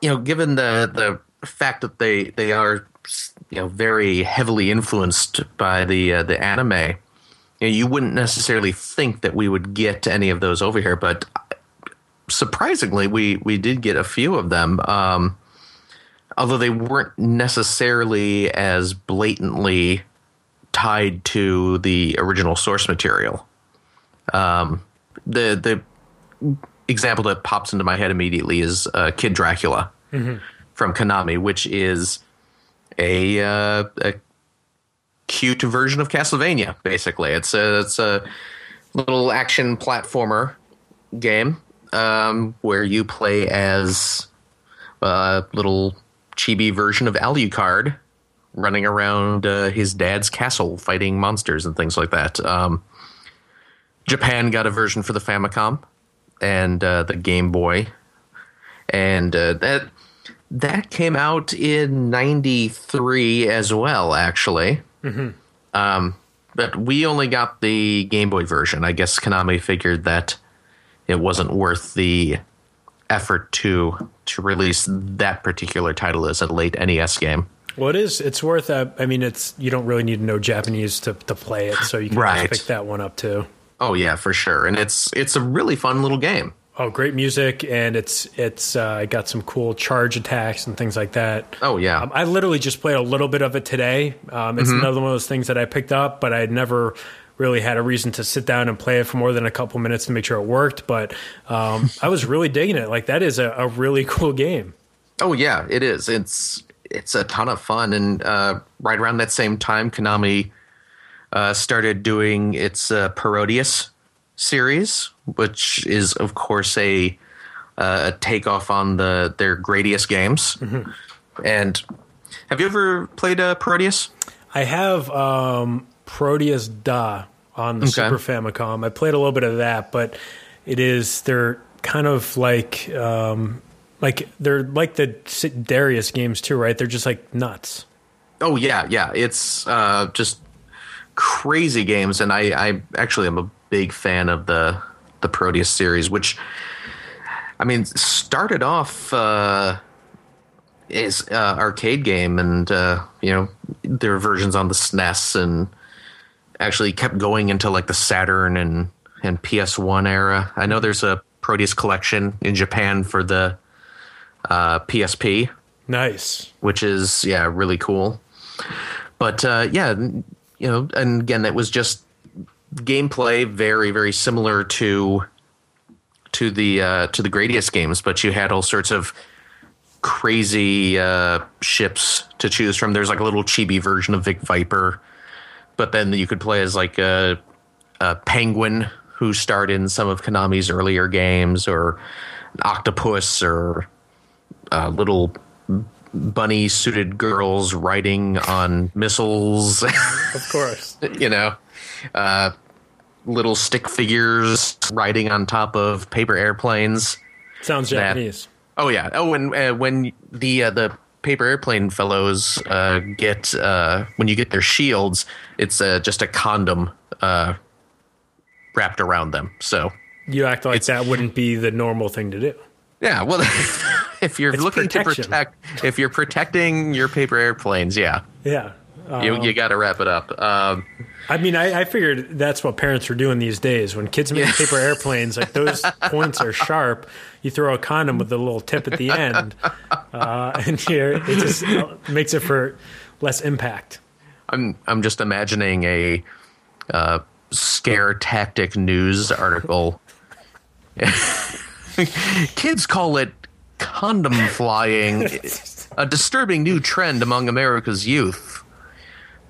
you know given the the fact that they they are you know very heavily influenced by the uh, the anime you, know, you wouldn't necessarily think that we would get any of those over here but surprisingly, we we did get a few of them. Um, although they weren't necessarily as blatantly tied to the original source material. Um, the the example that pops into my head immediately is uh, Kid Dracula mm-hmm. from Konami, which is a, uh, a cute version of Castlevania. Basically, it's a it's a little action platformer game um, where you play as a little chibi version of Alucard running around uh, his dad's castle fighting monsters and things like that. Um, Japan got a version for the Famicom and uh, the Game Boy, and uh, that that came out in '93 as well, actually. Mm-hmm. Um, but we only got the Game Boy version. I guess Konami figured that it wasn't worth the effort to to release that particular title as a late NES game. Well, it is. It's worth. Uh, I mean, it's you don't really need to know Japanese to to play it, so you can right. pick that one up too. Oh yeah, for sure, and it's it's a really fun little game. Oh, great music, and it's it's uh, got some cool charge attacks and things like that. Oh yeah, um, I literally just played a little bit of it today. Um, it's mm-hmm. another one of those things that I picked up, but I had never really had a reason to sit down and play it for more than a couple minutes to make sure it worked. But um, <laughs> I was really digging it. Like that is a, a, really <laughs> cool game. Oh yeah, it is. It's it's a ton of fun. And uh, right around that same time, Konami uh, started doing its uh, Parodius series, which is of course a uh, a takeoff on the their Gradius games. Mm-hmm. And have you ever played uh, Parodius? I have. Um, Parodius Da on the okay. Super Famicom. I played a little bit of that, but it is they're kind of like um, like they're like the Darius games too, right? They're just like nuts. Oh yeah, yeah. It's uh, just crazy games, and I, I actually am a big fan of the the Parodius series, which I mean started off uh, is uh, arcade game, and uh, you know there are versions on the SNES and actually kept going into like the Saturn and and PS1 era. I know there's a Parodius collection in Japan for the uh, PSP. Nice. Which is yeah, really cool. But uh, yeah, you know, and again, that was just gameplay very very similar to to the uh, to the Gradius games, but you had all sorts of crazy uh, ships to choose from. There's like a little chibi version of Vic Viper but then you could play as like a, a penguin who starred in some of Konami's earlier games, or an octopus, or a little bunny suited girls riding on missiles. Of course, <laughs> you know, uh, little stick figures riding on top of paper airplanes. Sounds Japanese. That, oh yeah. Oh, and uh, when the uh, the paper airplane fellows uh, get uh, when you get their shields, it's uh, just a condom uh, wrapped around them. So you act like that wouldn't be the normal thing to do. Yeah, well, <laughs> if you're it's looking protection. to protect, if you're protecting your paper airplanes, yeah, yeah, um, you you got to wrap it up. Um, I mean, I, I, figured that's what parents were doing these days. When kids make yeah. paper airplanes, like those <laughs> points are sharp. You throw a condom with a little tip at the end, uh, and here it just makes it for less impact. I'm I'm just imagining a uh, scare tactic news article. <laughs> Kids call it condom flying, a disturbing new trend among America's youth.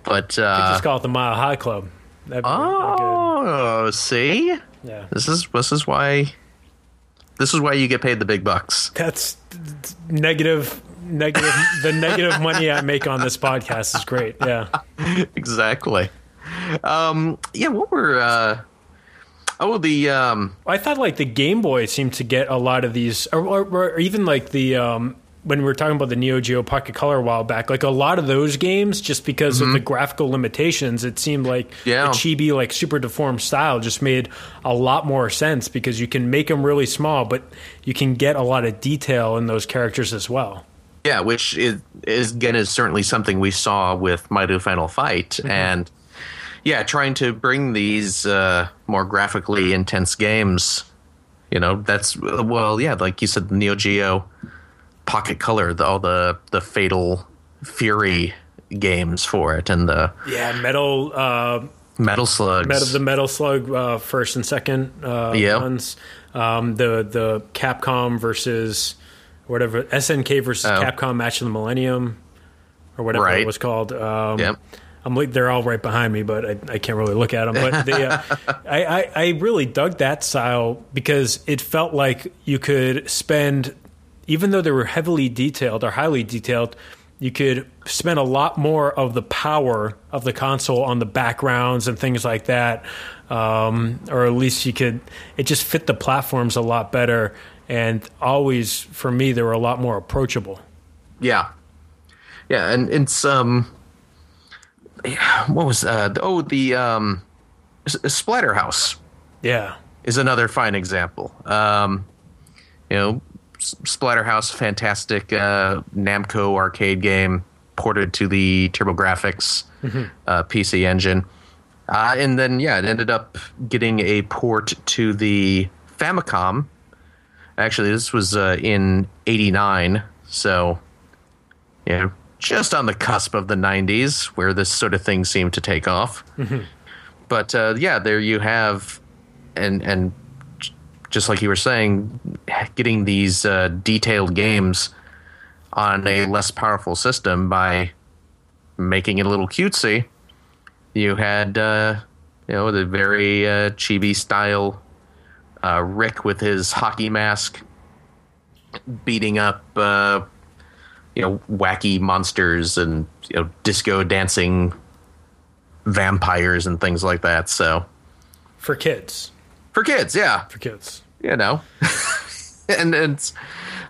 But uh, just call it the Mile High Club. oh, see, yeah. This is this is why this is why you get paid the big bucks. That's negative. Negative. the negative money I make on this podcast is great. Yeah, <laughs> exactly. Um, yeah, what were uh, oh the um, I thought like the Game Boy seemed to get a lot of these, or, or, or even like the um, when we were talking about the Neo Geo Pocket Color a while back, like a lot of those games, just because of the graphical limitations, it seemed like Mm-hmm. Yeah. the chibi, like super deformed style, just made a lot more sense because you can make them really small, but you can get a lot of detail in those characters as well. Yeah, which is, is again is certainly something we saw with Mighty Final Fight, and yeah, trying to bring these uh, more graphically intense games. You know, that's well, yeah, like you said, the Neo Geo Pocket Color, the, all the the Fatal Fury games for it, and the Yeah, Metal, uh, Metal Slugs. Metal the Metal Slug uh, first and second uh, ones, um, the the Capcom versus whatever SNK versus Oh. Capcom Match of the Millennium or whatever it was called. Um, Yep. I'm like they're all right behind me, but I, I can't really look at them. But they, uh, <laughs> I, I I really dug that style because it felt like you could spend, even though they were heavily detailed or highly detailed, you could spend a lot more of the power of the console on the backgrounds and things like that, um, or at least you could. It just fit the platforms a lot better, and always for me they were a lot more approachable. Yeah, yeah, and it's um, <sighs> what was uh, oh the um, S- Splatterhouse Yeah, is another fine example. Um, you know, S- Splatterhouse, fantastic uh, Namco arcade game ported to the TurboGrafx uh, PC engine, uh, and then yeah, it ended up getting a port to the Famicom. Actually, this was uh, in '89, so know, just on the cusp of the '90s, where this sort of thing seemed to take off. But uh, yeah, there you have, and and just like you were saying, getting these uh, detailed games on a less powerful system by making it a little cutesy. You had, uh, you know, the very uh, chibi style uh, Rick with his hockey mask beating up, uh, you know, wacky monsters and you know, disco dancing vampires and things like that. So for kids, for kids, yeah, for kids. you know, <laughs> and it's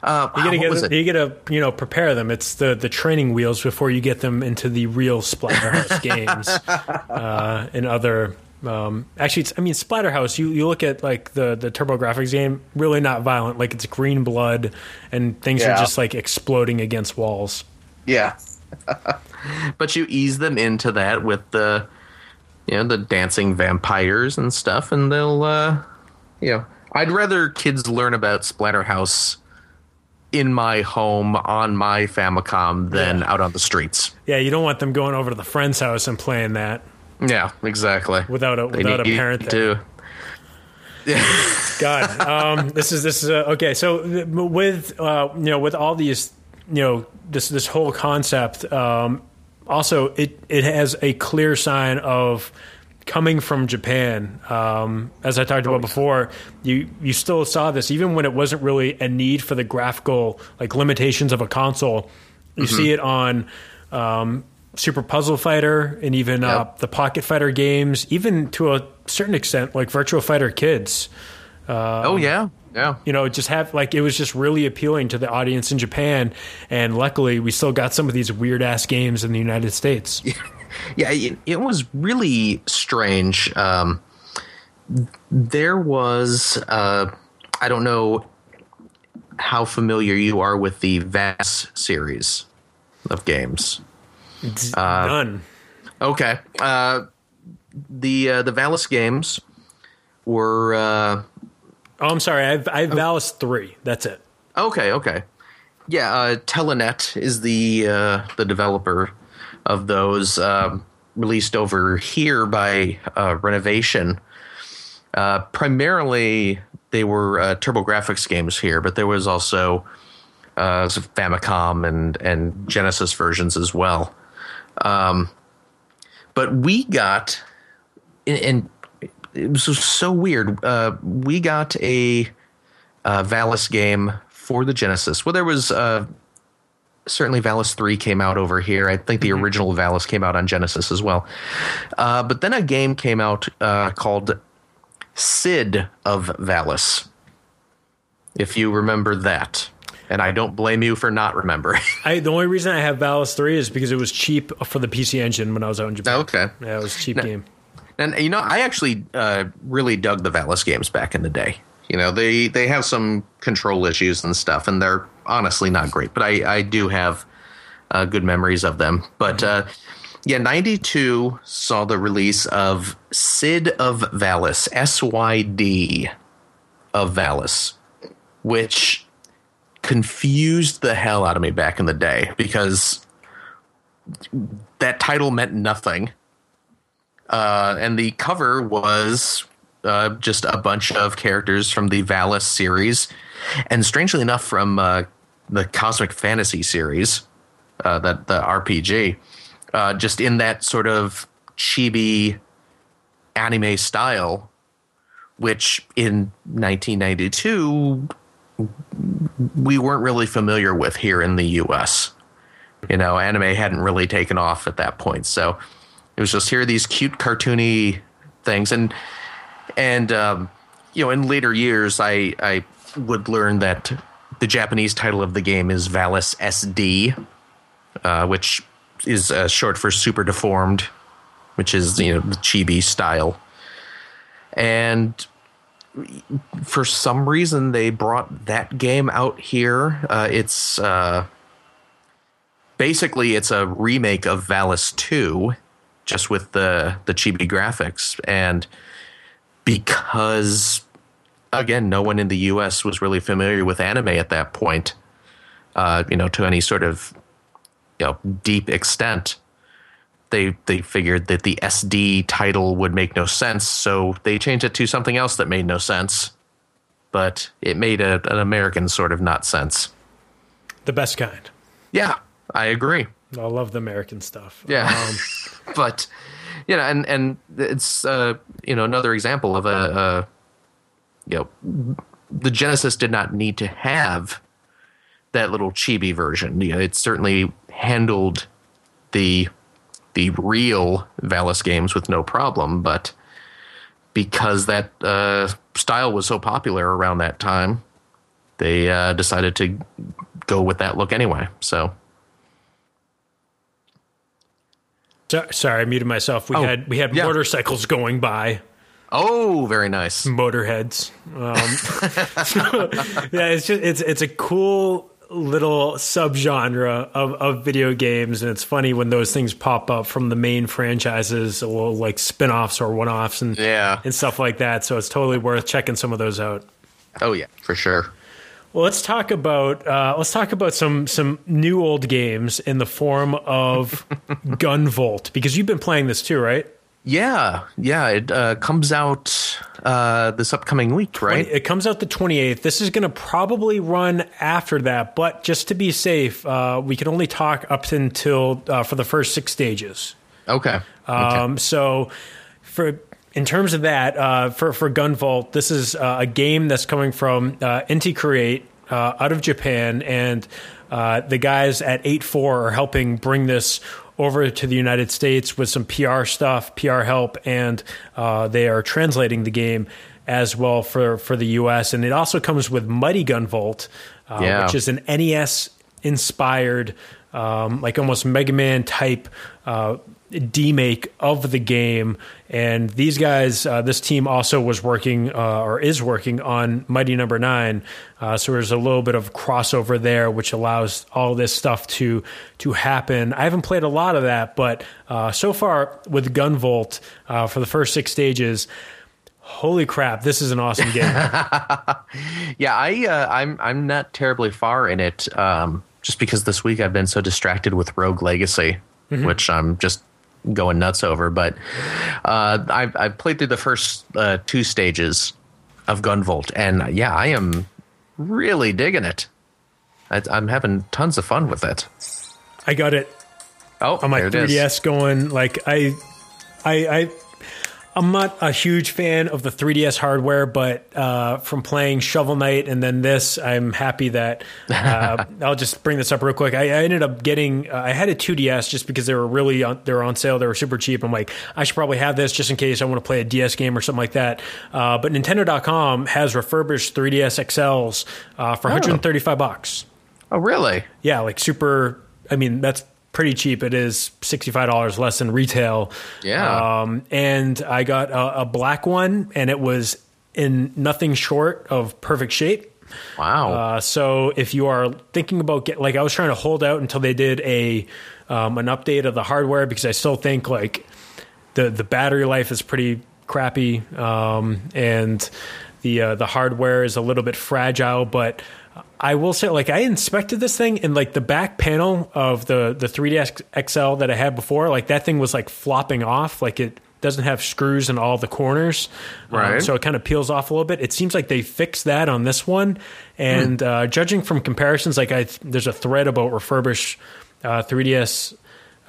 uh, You gotta get you gotta you know prepare them. It's the the training wheels before you get them into the real Splatterhouse <laughs> games uh, and other. Um, actually, it's, I mean Splatterhouse. You you look at like the the TurboGrafx game, really not violent. Like it's green blood and things are just like exploding against walls. Yeah. <laughs> but you ease them into that with the you know, the dancing vampires and stuff and they'll uh you know, I'd rather kids learn about Splatterhouse in my home on my Famicom than out on the streets. Yeah, you don't want them going over to the friend's house and playing that Yeah, exactly. without a without a parent there. God, <laughs> um, this is this is uh, okay. So with uh, you know with all these you know this this whole concept, um, also it it has a clear sign of coming from Japan. Um, as I talked about before, you you still saw this even when it wasn't really a need for the graphical like limitations of a console. You see it on. Um, Super Puzzle Fighter and even uh, the Pocket Fighter games, even to a certain extent, like Virtual Fighter Kids Oh yeah. Yeah. you know, it just have like it was just really appealing to the audience in Japan. And luckily, we still got some of these weird ass games in the United States. <laughs> Yeah, it, it was really strange. Um, there was, uh, I don't know how familiar you are with the Valis series of games. None. Okay, uh, the uh, the Valis games were uh, Oh, I'm sorry. I've I've Valis three. That's it. Okay, okay. Yeah, uh, Telenet is the uh, the developer of those, um, released over here by uh, Renovation. Uh, primarily, they were uh, TurboGrafx games here, but there was also uh, Famicom and and Genesis versions as well. Um, but we got, and, it was so weird. Uh, we got a uh, Valis game for the Genesis. Well, there was uh, certainly Valis 3 came out over here. I think the original Valis came out on Genesis as well. Uh, but then a game came out uh, called Syd of Valis. If you remember that. And I don't blame you for not remembering. <laughs> I the only reason I have Valis three is because it was cheap for the PC Engine when I was out in Japan. okay. Yeah, it was a cheap game. And you know, I actually uh, really dug the Valis games back in the day. You know, they they have some control issues and stuff, and they're honestly not great. But I I do have uh, good memories of them. But uh, yeah, ninety two saw the release of Syd of Valis, S Y D of Valis, which confused the hell out of me back in the day because that title meant nothing. Uh, and the cover was uh, just a bunch of characters from the Valis series, and strangely enough, from uh, the Cosmic Fantasy series, uh, that the RPG, uh, just in that sort of chibi anime style, which in 1992 we weren't really familiar with here in the U.S. You know, anime hadn't really taken off at that point, so it was just here these cute cartoony things, and and um, you know, in later years, I I would learn that the Japanese title of the game is Valis SD, uh, which is uh, short for Super Deformed, which is you know the chibi style, and for some reason they brought that game out here. Uh, it's uh, basically it's a remake of Valis Two just with the the chibi graphics and because again no one in the US was really familiar with anime at that point uh, you know to any sort of you know deep extent they they figured that the SD title would make no sense so they changed it to something else that made no sense but it made a, an American sort of not sense The best kind. yeah I agree I love the American stuff. Yeah. Um, <laughs> but you know, and and it's uh, you know another example of a, a you know the Genesis did not need to have that little chibi version. You know, it certainly handled the the real Valis games with no problem, but because that uh, style was so popular around that time, they uh, decided to go with that look anyway. So. so, sorry, I muted myself. We Oh, had we had yeah. motorcycles going by. Oh, very nice. motorheads. Um, <laughs> yeah, it's just it's it's a cool little subgenre of, of video games, and it's funny when those things pop up from the main franchises, or like spin-offs or one-offs and Yeah. and stuff like that. So it's totally worth checking some of those out. Oh yeah, for sure. Well, let's talk about uh, let's talk about some some new old games in the form of <laughs> Gunvolt because you've been playing this too, right? Yeah, yeah. It uh, comes out uh, this upcoming week, right? It comes out the 28th. This is going to probably run after that, but just to be safe, uh, we can only talk up until uh, for the first six stages. Okay. Um, So, for in terms of that, uh, for for Gunvolt, this is uh, a game that's coming from uh, Inti Create uh, out of Japan, and uh, the guys at Eight Four are helping bring this over to the United States with some PR stuff, PR help, and uh, they are translating the game as well for for the U.S. And it also comes with Mighty Gunvolt, uh, Yeah. which is an NES inspired, um, like almost Mega Man type uh, demake of the game. And these guys, uh, this team also was working uh, or is working on Mighty Number Nine. Uh, so there's a little bit of crossover there, which allows all this stuff to to happen. I haven't played a lot of that, but uh, so far with Gunvolt uh, for the first six stages. Holy crap! This is an awesome game. <laughs> Yeah, I uh, I'm I'm not terribly far in it, um, just because this week I've been so distracted with Rogue Legacy, which I'm just going nuts over. But uh, I've I've played through the first uh, two stages of Gunvolt, and yeah, I am really digging it. I, I'm having tons of fun with it. I got it Oh, on my there it is. 3ds going like I, I, I, I'm not a huge fan of the 3ds hardware, but uh, from playing Shovel Knight and then this, I'm happy that uh, <laughs> I'll just bring this up real quick. I, I ended up getting, uh, I had a 2ds just because they were really on, they were on sale. They were super cheap. I'm like, I should probably have this just in case I want to play a DS game or something like that. Uh, but Nintendo.com has refurbished 3ds XLs uh, for 135 bucks. Oh, really? Yeah, like super. I mean, that's pretty cheap. It is sixty five dollars less than retail. Yeah. Um, and I got a, a black one, and it was in nothing short of perfect shape. Wow. Uh, so if you are thinking about get like I was trying to hold out until they did a um, an update of the hardware because I still think like the the battery life is pretty crappy um, and the uh, the hardware is a little bit fragile. But I will say like I inspected this thing and like the back panel of the the 3ds XL that I had before like that thing was like flopping off like it doesn't have screws in all the corners, Um, Right. so it kind of peels off a little bit. It seems like they fixed that on this one, and uh, judging from comparisons, like I there's a thread about refurbished uh, 3ds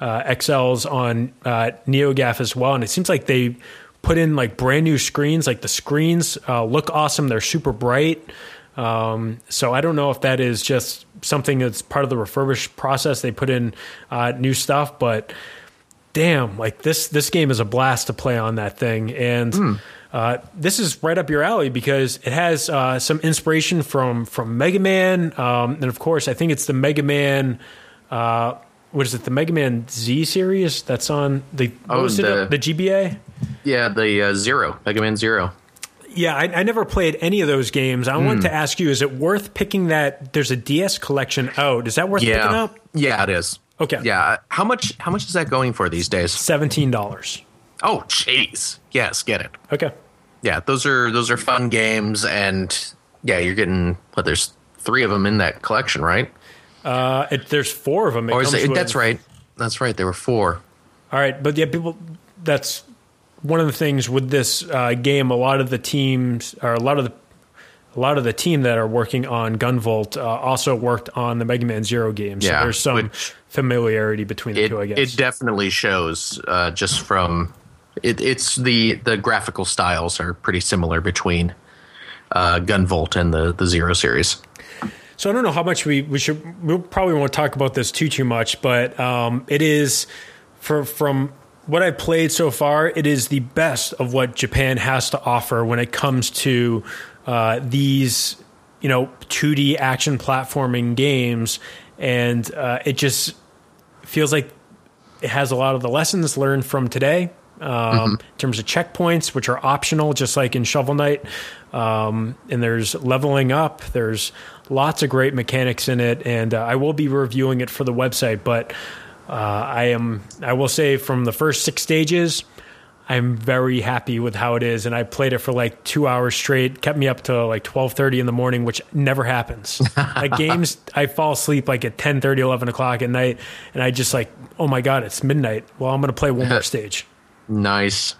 uh, XLs on uh, NeoGaf as well, and it seems like they put in like brand new screens. Like the screens uh, look awesome; they're super bright. Um, so I don't know if that is just something that's part of the refurbished process. They put in uh, new stuff, but damn, like this this game is a blast to play on that thing, and uh, this is right up your alley because it has uh, some inspiration from from Mega Man, um, and of course, I think it's the Mega Man. Uh, what is it? The Mega Man Z series that's on the Oh, was it? the- The GBA. yeah, the uh, Zero, Mega Man Zero. Yeah, I, I never played any of those games. I wanted to ask you: Is it worth picking that? There's a DS collection out. Is that worth picking up? Yeah, it is. Okay. Yeah. How much how much is that going for these days? Seventeen dollars. Oh, jeez. Yes, get it. Okay. Yeah, those are those are fun games and yeah, you're getting what there's 3 of them in that collection, right? Uh, it, there's four of them. It Or is comes it, with- that's right. That's right. There were 4. All right, but yeah, people. That's one of the things with this uh, game. A lot of the teams, or a lot of the, a lot of the team that are working on Gunvolt uh, also worked on the Mega Man Zero game. So Yeah, there's some familiarity between the It two. I guess. it definitely shows uh, just from it, it's the the graphical styles are pretty similar between uh, Gunvolt and the the Zero series. So I don't know how much we, we should. We'll probably won't talk about this too too much, but um, it is for from what I've played so far. It is the best of what Japan has to offer when it comes to uh, these you know 2D action platforming games, and uh, it just feels like it has a lot of the lessons learned from today um, in terms of checkpoints, which are optional, just like in Shovel Knight. Um, and there's leveling up. There's lots of great mechanics in it, and uh, I will be reviewing it for the website. But uh, I am, I will say, from the first six stages. I'm very happy with how it is, and I played it for like two hours straight. Kept me up to like twelve thirty in the morning, which never happens. <laughs> like games, I fall asleep like at 10, 11 o'clock at night, and I just like, oh my god, it's midnight. Well, I'm gonna play one more <laughs> stage. Nice.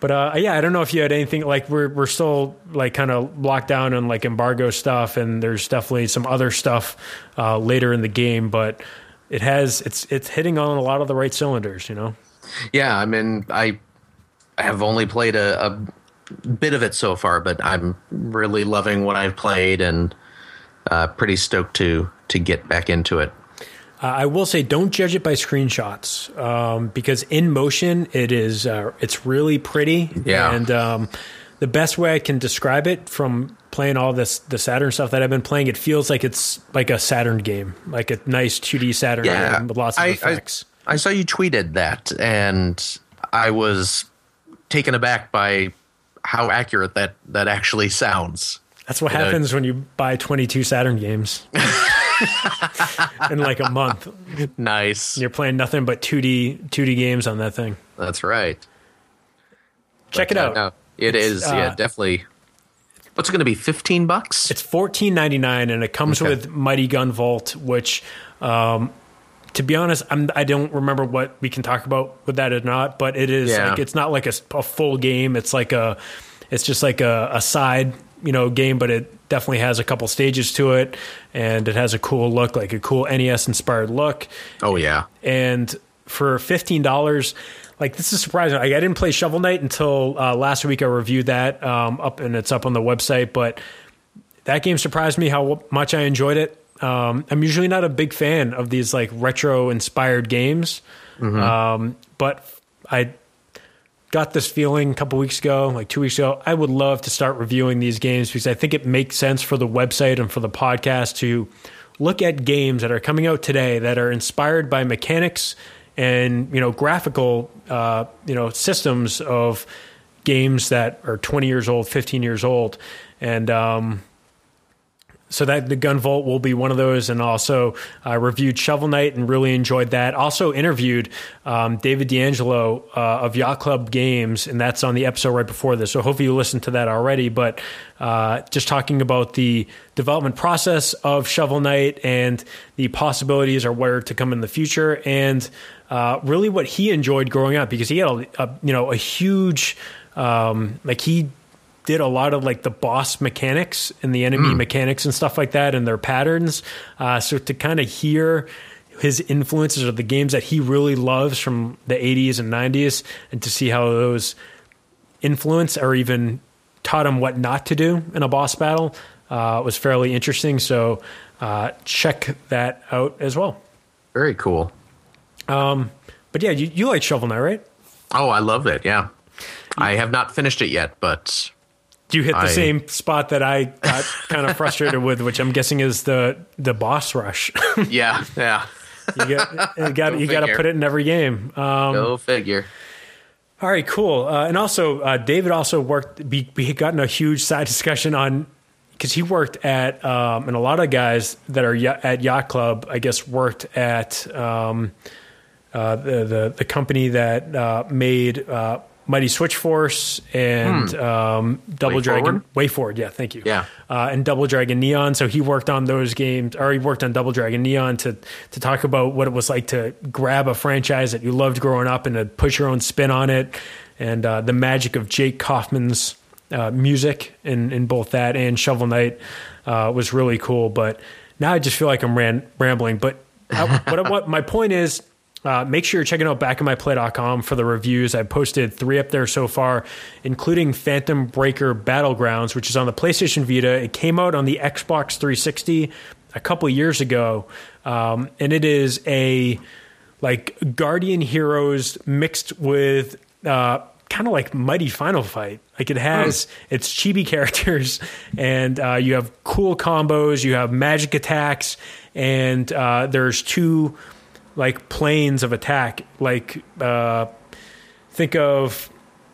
But uh, yeah, I don't know if you had anything like we're we're still like kind of locked down on like embargo stuff, and there's definitely some other stuff uh, later in the game, but it has it's it's hitting on a lot of the right cylinders, you know. Yeah, I mean, I have only played a, a bit of it so far, but I'm really loving what I've played and uh, pretty stoked to to get back into it. Uh, I will say, don't judge it by screenshots um, because in motion, it is uh, it's really pretty. Yeah. and um, the best way I can describe it from playing all this the Saturn stuff that I've been playing, it feels like it's like a Saturn game, like a nice 2D Saturn Yeah, game with lots of I- I- effects. I saw you tweeted that, and I was taken aback by how accurate that that actually sounds. That's what you know- happens when you buy 22 Saturn games <laughs> in like a month. Nice. You're playing nothing but 2D 2D games on that thing. That's right. Check it Uh, out. No, it is. uh, yeah, definitely. What's it going to be? Fifteen bucks? It's fourteen ninety nine, and it comes Okay. with Mighty Gunvolt, which, um, to be honest, I'm, I don't remember what we can talk about with that or not. But it is Yeah. like it's not like a, a full game. It's like a, it's just like a, a side you know game, but it definitely has a couple stages to it, and it has a cool look, like a cool NES inspired look. oh yeah. And for fifteen dollars, like this is surprising. Like, I didn't play Shovel Knight until uh, last week. I reviewed that um, up, and it's up on the website. But that game surprised me how much I enjoyed it. Um, I'm usually not a big fan of these like retro inspired games, um, but I got this feeling a couple weeks ago, like two weeks ago. I would love to start reviewing these games because I think it makes sense for the website and for the podcast to look at games that are coming out today that are inspired by mechanics and you know graphical uh, you know systems of games that are 20 years old, 15 years old, and um, so that the Gunvolt will be one of those, and also uh, reviewed Shovel Knight and really enjoyed that. Also interviewed um, David D'Angelo uh, of Yacht Club Games, and that's on the episode right before this. So hopefully you listened to that already. But uh, just talking about the development process of Shovel Knight and the possibilities or where to come in the future, and uh, really what he enjoyed growing up because he had a, a you know a huge um, like he did a lot of like the boss mechanics and the enemy mm. mechanics and stuff like that and their patterns. Uh, so to kind of hear his influences of the games that he really loves from the 80s and 90s and to see how those influence or even taught him what not to do in a boss battle uh, was fairly interesting. So uh, check that out as well. Very cool. Um, but yeah, you, you like Shovel Knight, right? Oh, I love it. Yeah. I have not finished it yet, but you hit the I, same spot that I got <laughs> kind of frustrated with, which I'm guessing is the the boss rush. <laughs> yeah, yeah. you got you got you got to put it in every game. Um, Go figure. All right, cool. Uh, and also, uh, David also worked. We, we had gotten a huge side discussion on because he worked at, um, and a lot of guys that are at Yacht Club, I guess, worked at um, uh, the, the, the company that uh, made uh, Mighty Switch Force and hmm. um, Double Way Dragon Forward? Way Forward. Yeah, thank you. Yeah, uh, and Double Dragon Neon. So he worked on those games, or he worked on Double Dragon Neon to to talk about what it was like to grab a franchise that you loved growing up and to put your own spin on it, and uh, the magic of Jake Kaufman's uh, music in in both that and Shovel Knight uh, was really cool. But now I just feel like I'm ran, rambling. But I, what, <laughs> what my point is uh, make sure you're checking out backofmyplay.com for the reviews. I've posted three up there so far, including Phantom Breaker Battlegrounds, which is on the PlayStation Vita. It came out on the Xbox 360 a couple years ago, um, and it is a like Guardian Heroes mixed with uh, kind of like Mighty Final Fight. Like it has hmm. its chibi <laughs> characters, and uh, you have cool combos, you have magic attacks, and uh, there's two like planes of attack. Like uh, think of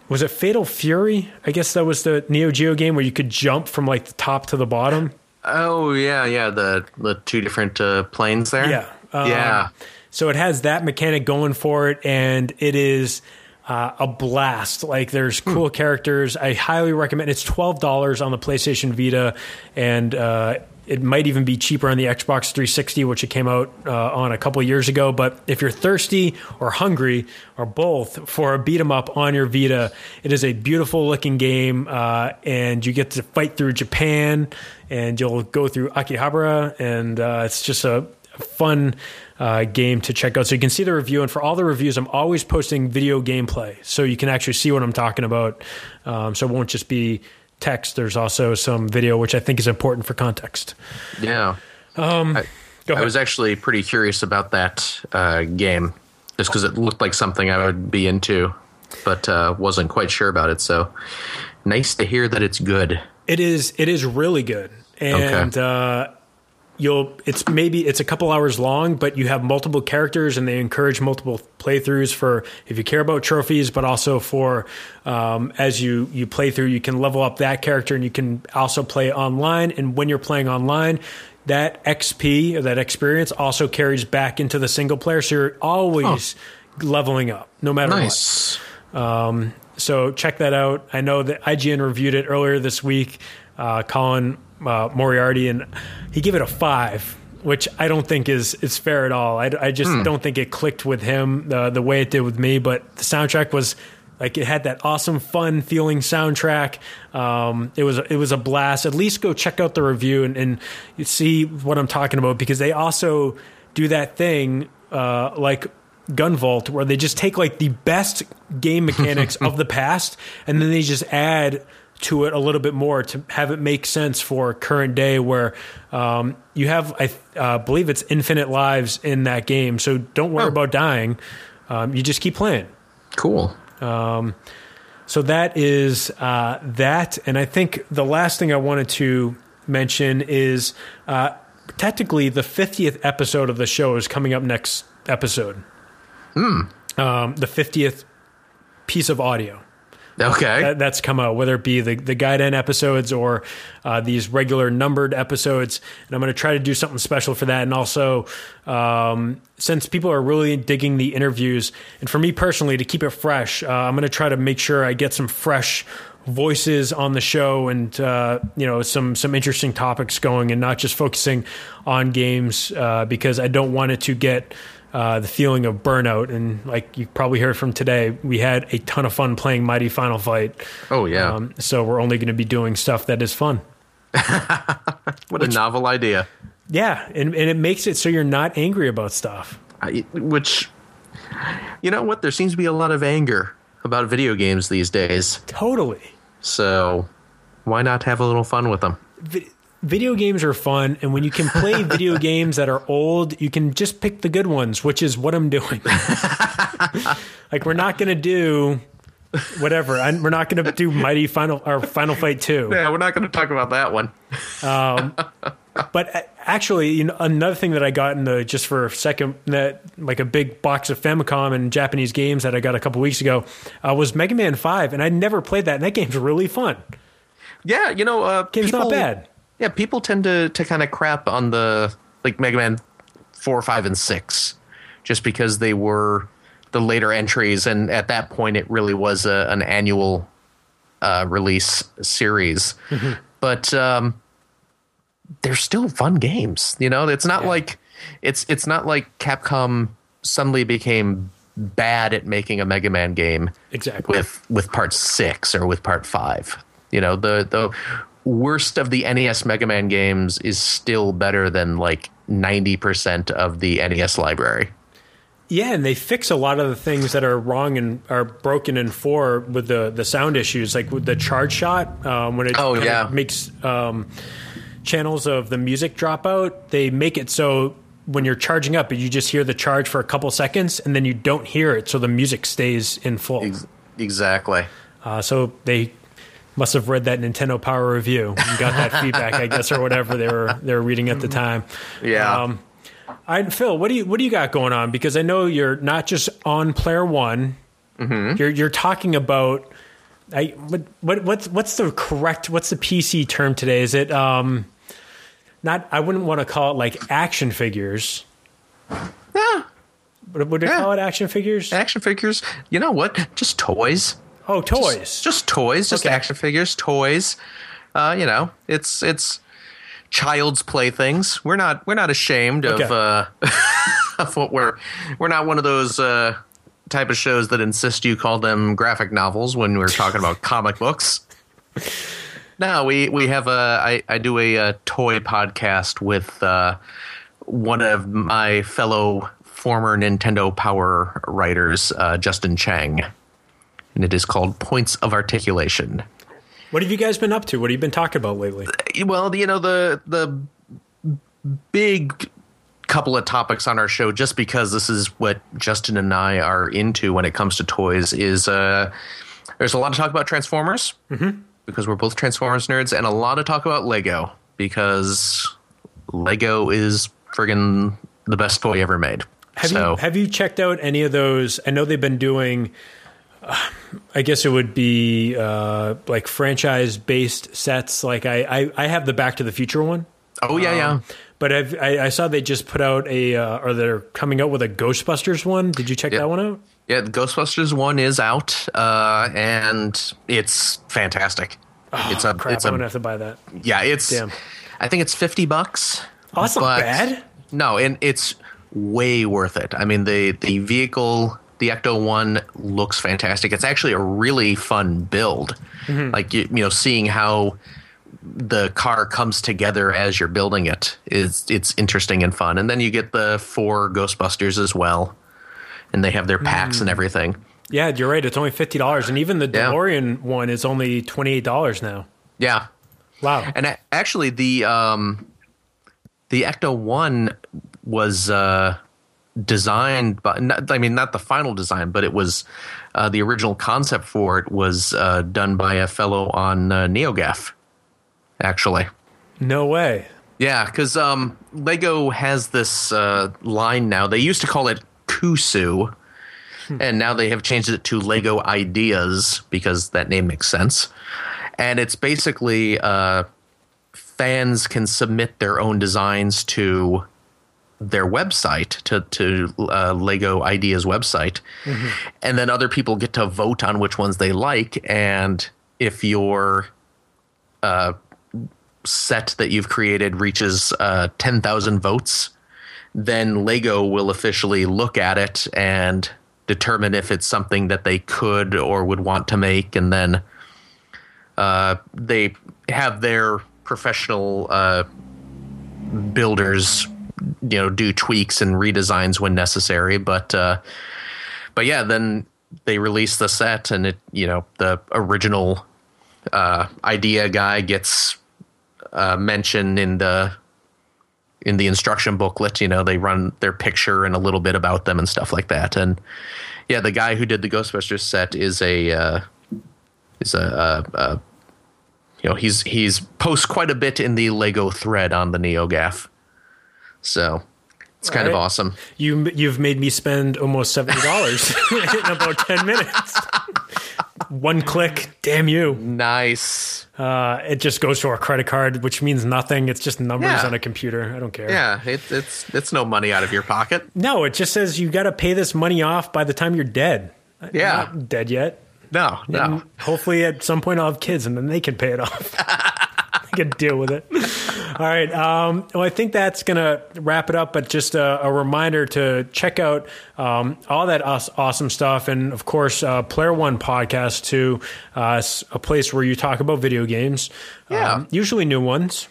was it Fatal Fury? I guess that was the Neo Geo game where you could jump from like the top to the bottom. Oh yeah, yeah, the the two different uh, planes there. Yeah, uh, yeah. So it has that mechanic going for it, and it is uh, a blast. Like there's hmm. cool characters. I highly recommend. It's twelve dollars on the PlayStation Vita, and uh, it might even be cheaper on the Xbox 360, which it came out uh, on a couple years ago. But if you're thirsty or hungry or both for a beat 'em up on your Vita, it is a beautiful looking game, uh, and you get to fight through Japan, and you'll go through Akihabara, and uh, it's just a fun uh, game to check out. So you can see the review, and for all the reviews, I'm always posting video gameplay, so you can actually see what I'm talking about. Um, so it won't just be text, there's also some video, which I think is important for context. Yeah. Um, I, I, was actually pretty curious about that uh, game just because it looked like something I would be into, but uh, wasn't quite sure about it. So nice to hear that it's good. It is. It is really good, and okay. uh, you'll it's maybe it's a couple hours long but you have multiple characters and they encourage multiple playthroughs for if you care about trophies but also for um, as you you play through you can level up that character and you can also play online. And when you're playing online that xp or that experience also carries back into the single player. So you're always leveling up no matter nice. what um, so check that out. I know that ign reviewed it earlier this week. Uh, colin uh, Moriarty, and he gave it a five, which I don't think is is fair at all. I, I just hmm. don't think it clicked with him uh, the way it did with me. But the soundtrack was like it had that awesome, fun feeling soundtrack. Um, it was it was a blast. At least go check out the review and, and see what I'm talking about because they also do that thing uh, like Gunvolt where they just take like the best game <laughs> mechanics of the past and then they just add to it a little bit more to have it make sense for current day where um, you have I uh, believe it's infinite lives in that game. So don't worry oh. about dying. Um, you just keep playing. Cool. Um, so that is uh, that. And I think the last thing I wanted to mention is uh, technically the 50th episode of the show is coming up next episode. Um, the 50th piece of audio Okay. that, that's come out, whether it be the, the guide end episodes or uh, these regular numbered episodes. And I'm going to try to do something special for that. And also, um, since people are really digging the interviews, and for me personally, to keep it fresh, uh, I'm going to try to make sure I get some fresh voices on the show and uh, you know some some interesting topics going and not just focusing on games uh, because I don't want it to get uh, the feeling of burnout. And like you probably heard from today, we had a ton of fun playing Mighty Final Fight. oh yeah. Um, so we're only going to be doing stuff that is fun. <laughs> what a novel idea. Yeah, and, and it makes it so you're not angry about stuff. I, which, you know what? There seems to be a lot of anger about video games these days. Totally. So why not have a little fun with them? Vi- video games are fun, and when you can play <laughs> video games that are old, you can just pick the good ones, which is what I'm doing. <laughs> like we're not going to do whatever. i we're not going to do Mighty Final or Final Fight Two. Yeah, we're not going to talk about that one. <laughs> But uh, actually, you know, another thing that I got in the just for a second that like a big box of Famicom and Japanese games that I got a couple weeks ago uh, was Mega Man Five, and I never played that, and that game's really fun. Yeah, you know, uh, Game's not bad. Yeah, people tend to to kind of crap on the like Mega Man four, five, and six, just because they were the later entries, and at that point, it really was a, an annual uh, release series. But um, they're still fun games. You know, it's not like it's it's not like Capcom suddenly became bad at making a Mega Man game Exactly. with with part six or with part five. You know, the the worst of the NES Mega Man games is still better than like ninety percent of the NES library. Yeah, and they fix a lot of the things that are wrong and are broken in four with the the sound issues, like with the charge shot um, when it Oh, yeah. makes um, channels of the music drop out. They make it so when you're charging up, you just hear the charge for a couple seconds, and then you don't hear it, so the music stays in full. Exactly. Uh, so they must have read that Nintendo Power review and got that <laughs> feedback, I guess, or whatever they were they were reading at the time. Yeah. Um, right, Phil, what do you what do you got going on? Because I know you're not just on Player One. You're you're talking about. I, what, what what's what's the correct what's the PC term today? Is it um not I wouldn't want to call it like action figures. yeah. But would they Yeah. call it action figures? Action figures. You know what? Just toys. Oh, toys. Just, just toys. Just Okay. action figures. Toys. Uh, you know, it's it's child's playthings. We're not we're not ashamed of uh, <laughs> of what we're we're not one of those uh, type of shows that insist you call them graphic novels when we're talking about <laughs> comic books. No, we we have a I, I do a, uh toy podcast with uh, one of my fellow former Nintendo Power writers, uh, Justin Cheng, and it is called Points of Articulation. what have you guys been up to? What have you been talking about lately? Well, you know the the big couple of topics on our show, just because this is what Justin and I are into when it comes to toys, is uh, there's a lot of talk about Transformers because we're both Transformers nerds, and a lot of talk about Lego because Lego is friggin' the best toy ever made. Have so you have you checked out any of those? I know they've been doing. <sighs> I guess it would be uh, like franchise based sets. Like I, I, I have the Back to the Future one, oh yeah, yeah. Um, but I've, I, I saw they just put out a uh, or they're coming out with a Ghostbusters one. Did you check Yeah. that one out? Yeah, the Ghostbusters one is out, uh, and it's fantastic. it's a, Oh, Crap, it's I'm a, gonna have to buy that. yeah, it's. Damn. I think it's fifty bucks. Oh, that's not bad. No, and it's way worth it. I mean, the the vehicle, the Ecto One, looks fantastic. It's actually a really fun build. Mm-hmm. Like you, you know, seeing how the car comes together as you're building it is it's interesting and fun. And then you get the four Ghostbusters as well, and they have their packs Mm. and everything. Yeah, you're right. It's only fifty dollars, and even the Yeah. DeLorean one is only twenty eight dollars now. Yeah, Wow. And actually, the um, the Ecto One was uh, designed by. Not, I mean, not the final design, but it was uh, the original concept for it was uh, done by a fellow on uh, NeoGaf. Actually, No way. Yeah, because um, Lego has this uh, line now. They used to call it Cuusoo, and now they have changed it to Lego Ideas because that name makes sense. And it's basically uh, fans can submit their own designs to their website to to uh, Lego Ideas website, and then other people get to vote on which ones they like. And if your uh, set that you've created reaches uh, ten thousand votes, then Lego will officially look at it and determine if it's something that they could or would want to make, and then uh, they have their professional uh, builders, you know, do tweaks and redesigns when necessary. But uh, but yeah, then they release the set, and it you know the original uh, idea guy gets uh, mentioned in the in the instruction booklet. You know, they run their picture and a little bit about them and stuff like that. And yeah, the guy who did the Ghostbusters set is a uh, is a, you know he's he's posts quite a bit in the Lego thread on the NeoGaf. So it's kind of awesome. You you've made me spend almost seventy dollars <laughs> in about ten minutes. One click, damn you! Nice. Uh, it just goes to our credit card, which means nothing. It's just numbers Yeah. on a computer. I don't care. Yeah, it, it's it's no money out of your pocket. No, it just says you got to pay this money off by the time you're dead. Yeah. Not dead yet. No, no. And hopefully, at some point, I'll have kids, and then they can pay it off. <laughs> I can deal with it. All right. Um, well, I think that's going to wrap it up. But just a, a reminder to check out um, all that us- awesome stuff, and of course, uh, Player One podcast too. Uh, a place where you talk about video games. Yeah. Um, usually new ones.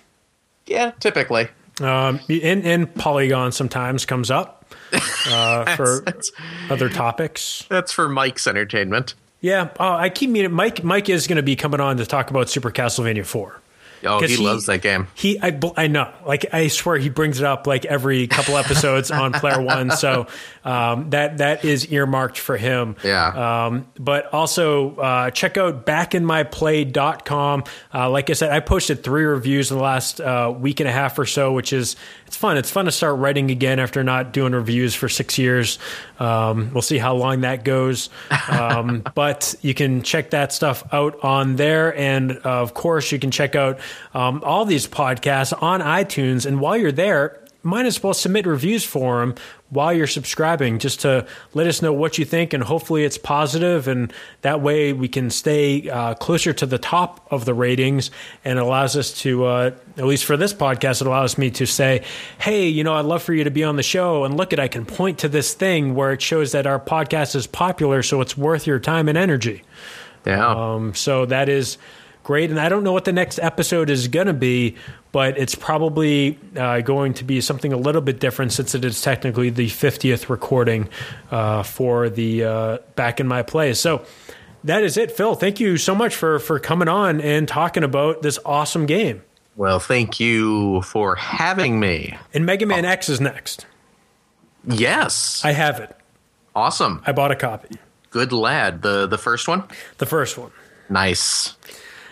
Yeah, typically. Um, and, and Polygon sometimes comes up <laughs> uh, for That's, other topics. that's for Mike's entertainment. Yeah, uh, I keep meaning Mike. Mike is going to be coming on to talk about Super Castlevania Four. Oh, he, he- loves that game. He, I, I know. Like I swear, he brings it up like every couple episodes on Player One. So um, that that is earmarked for him. Yeah. Um, but also uh, check out backinmyplay.com. Uh, like I said, I posted three reviews in the last uh, week and a half or so, which is it's fun. It's fun to start writing again after not doing reviews for six years. Um, we'll see how long that goes. Um, <laughs> but you can check that stuff out on there, and uh, of course, you can check out um, all these podcasts on iTunes. And while you're there, might as well submit reviews for them while you're subscribing just to let us know what you think and hopefully it's positive and that way we can stay uh, closer to the top of the ratings and it allows us to uh, at least for this podcast it allows me to say hey you know i'd love for you to be on the show and look at i can point to this thing where it shows that our podcast is popular so it's worth your time and energy Yeah. um, so that is great. And I don't know what the next episode is going to be, but it's probably uh, going to be something a little bit different since it is technically the 50th recording uh, for the uh, Back in My Play. So that is it, Phil. Thank you so much for, for coming on and talking about this awesome game. well, thank you for having me. And Mega Man X is next. Yes. I have it. awesome. I bought a copy, Good lad. The the first one? the first one. Nice.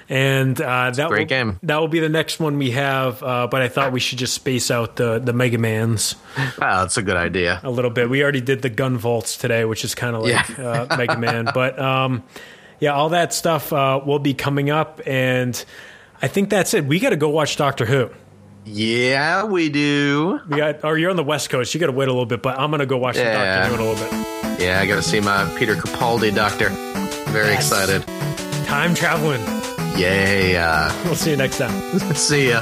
And uh, that great will, game. That will be the next one we have. Uh, but I thought we should just space out the the Mega Mans Wow, <laughs> that's a good idea. a little bit. We already did the Gunvolts today, which is kind of like uh, Mega Man. <laughs> But um, yeah, all that stuff uh, will be coming up, and I think that's it. We got to go watch Doctor Who. Yeah, we do. We got, or you're on the West Coast. You got to wait a little bit, but I'm gonna go watch the Doctor Who in a little bit. Yeah, I got to see my Peter Capaldi doctor. Very Yes. excited. Time traveling. Yay. Uh, We'll see you next time. <laughs> see ya.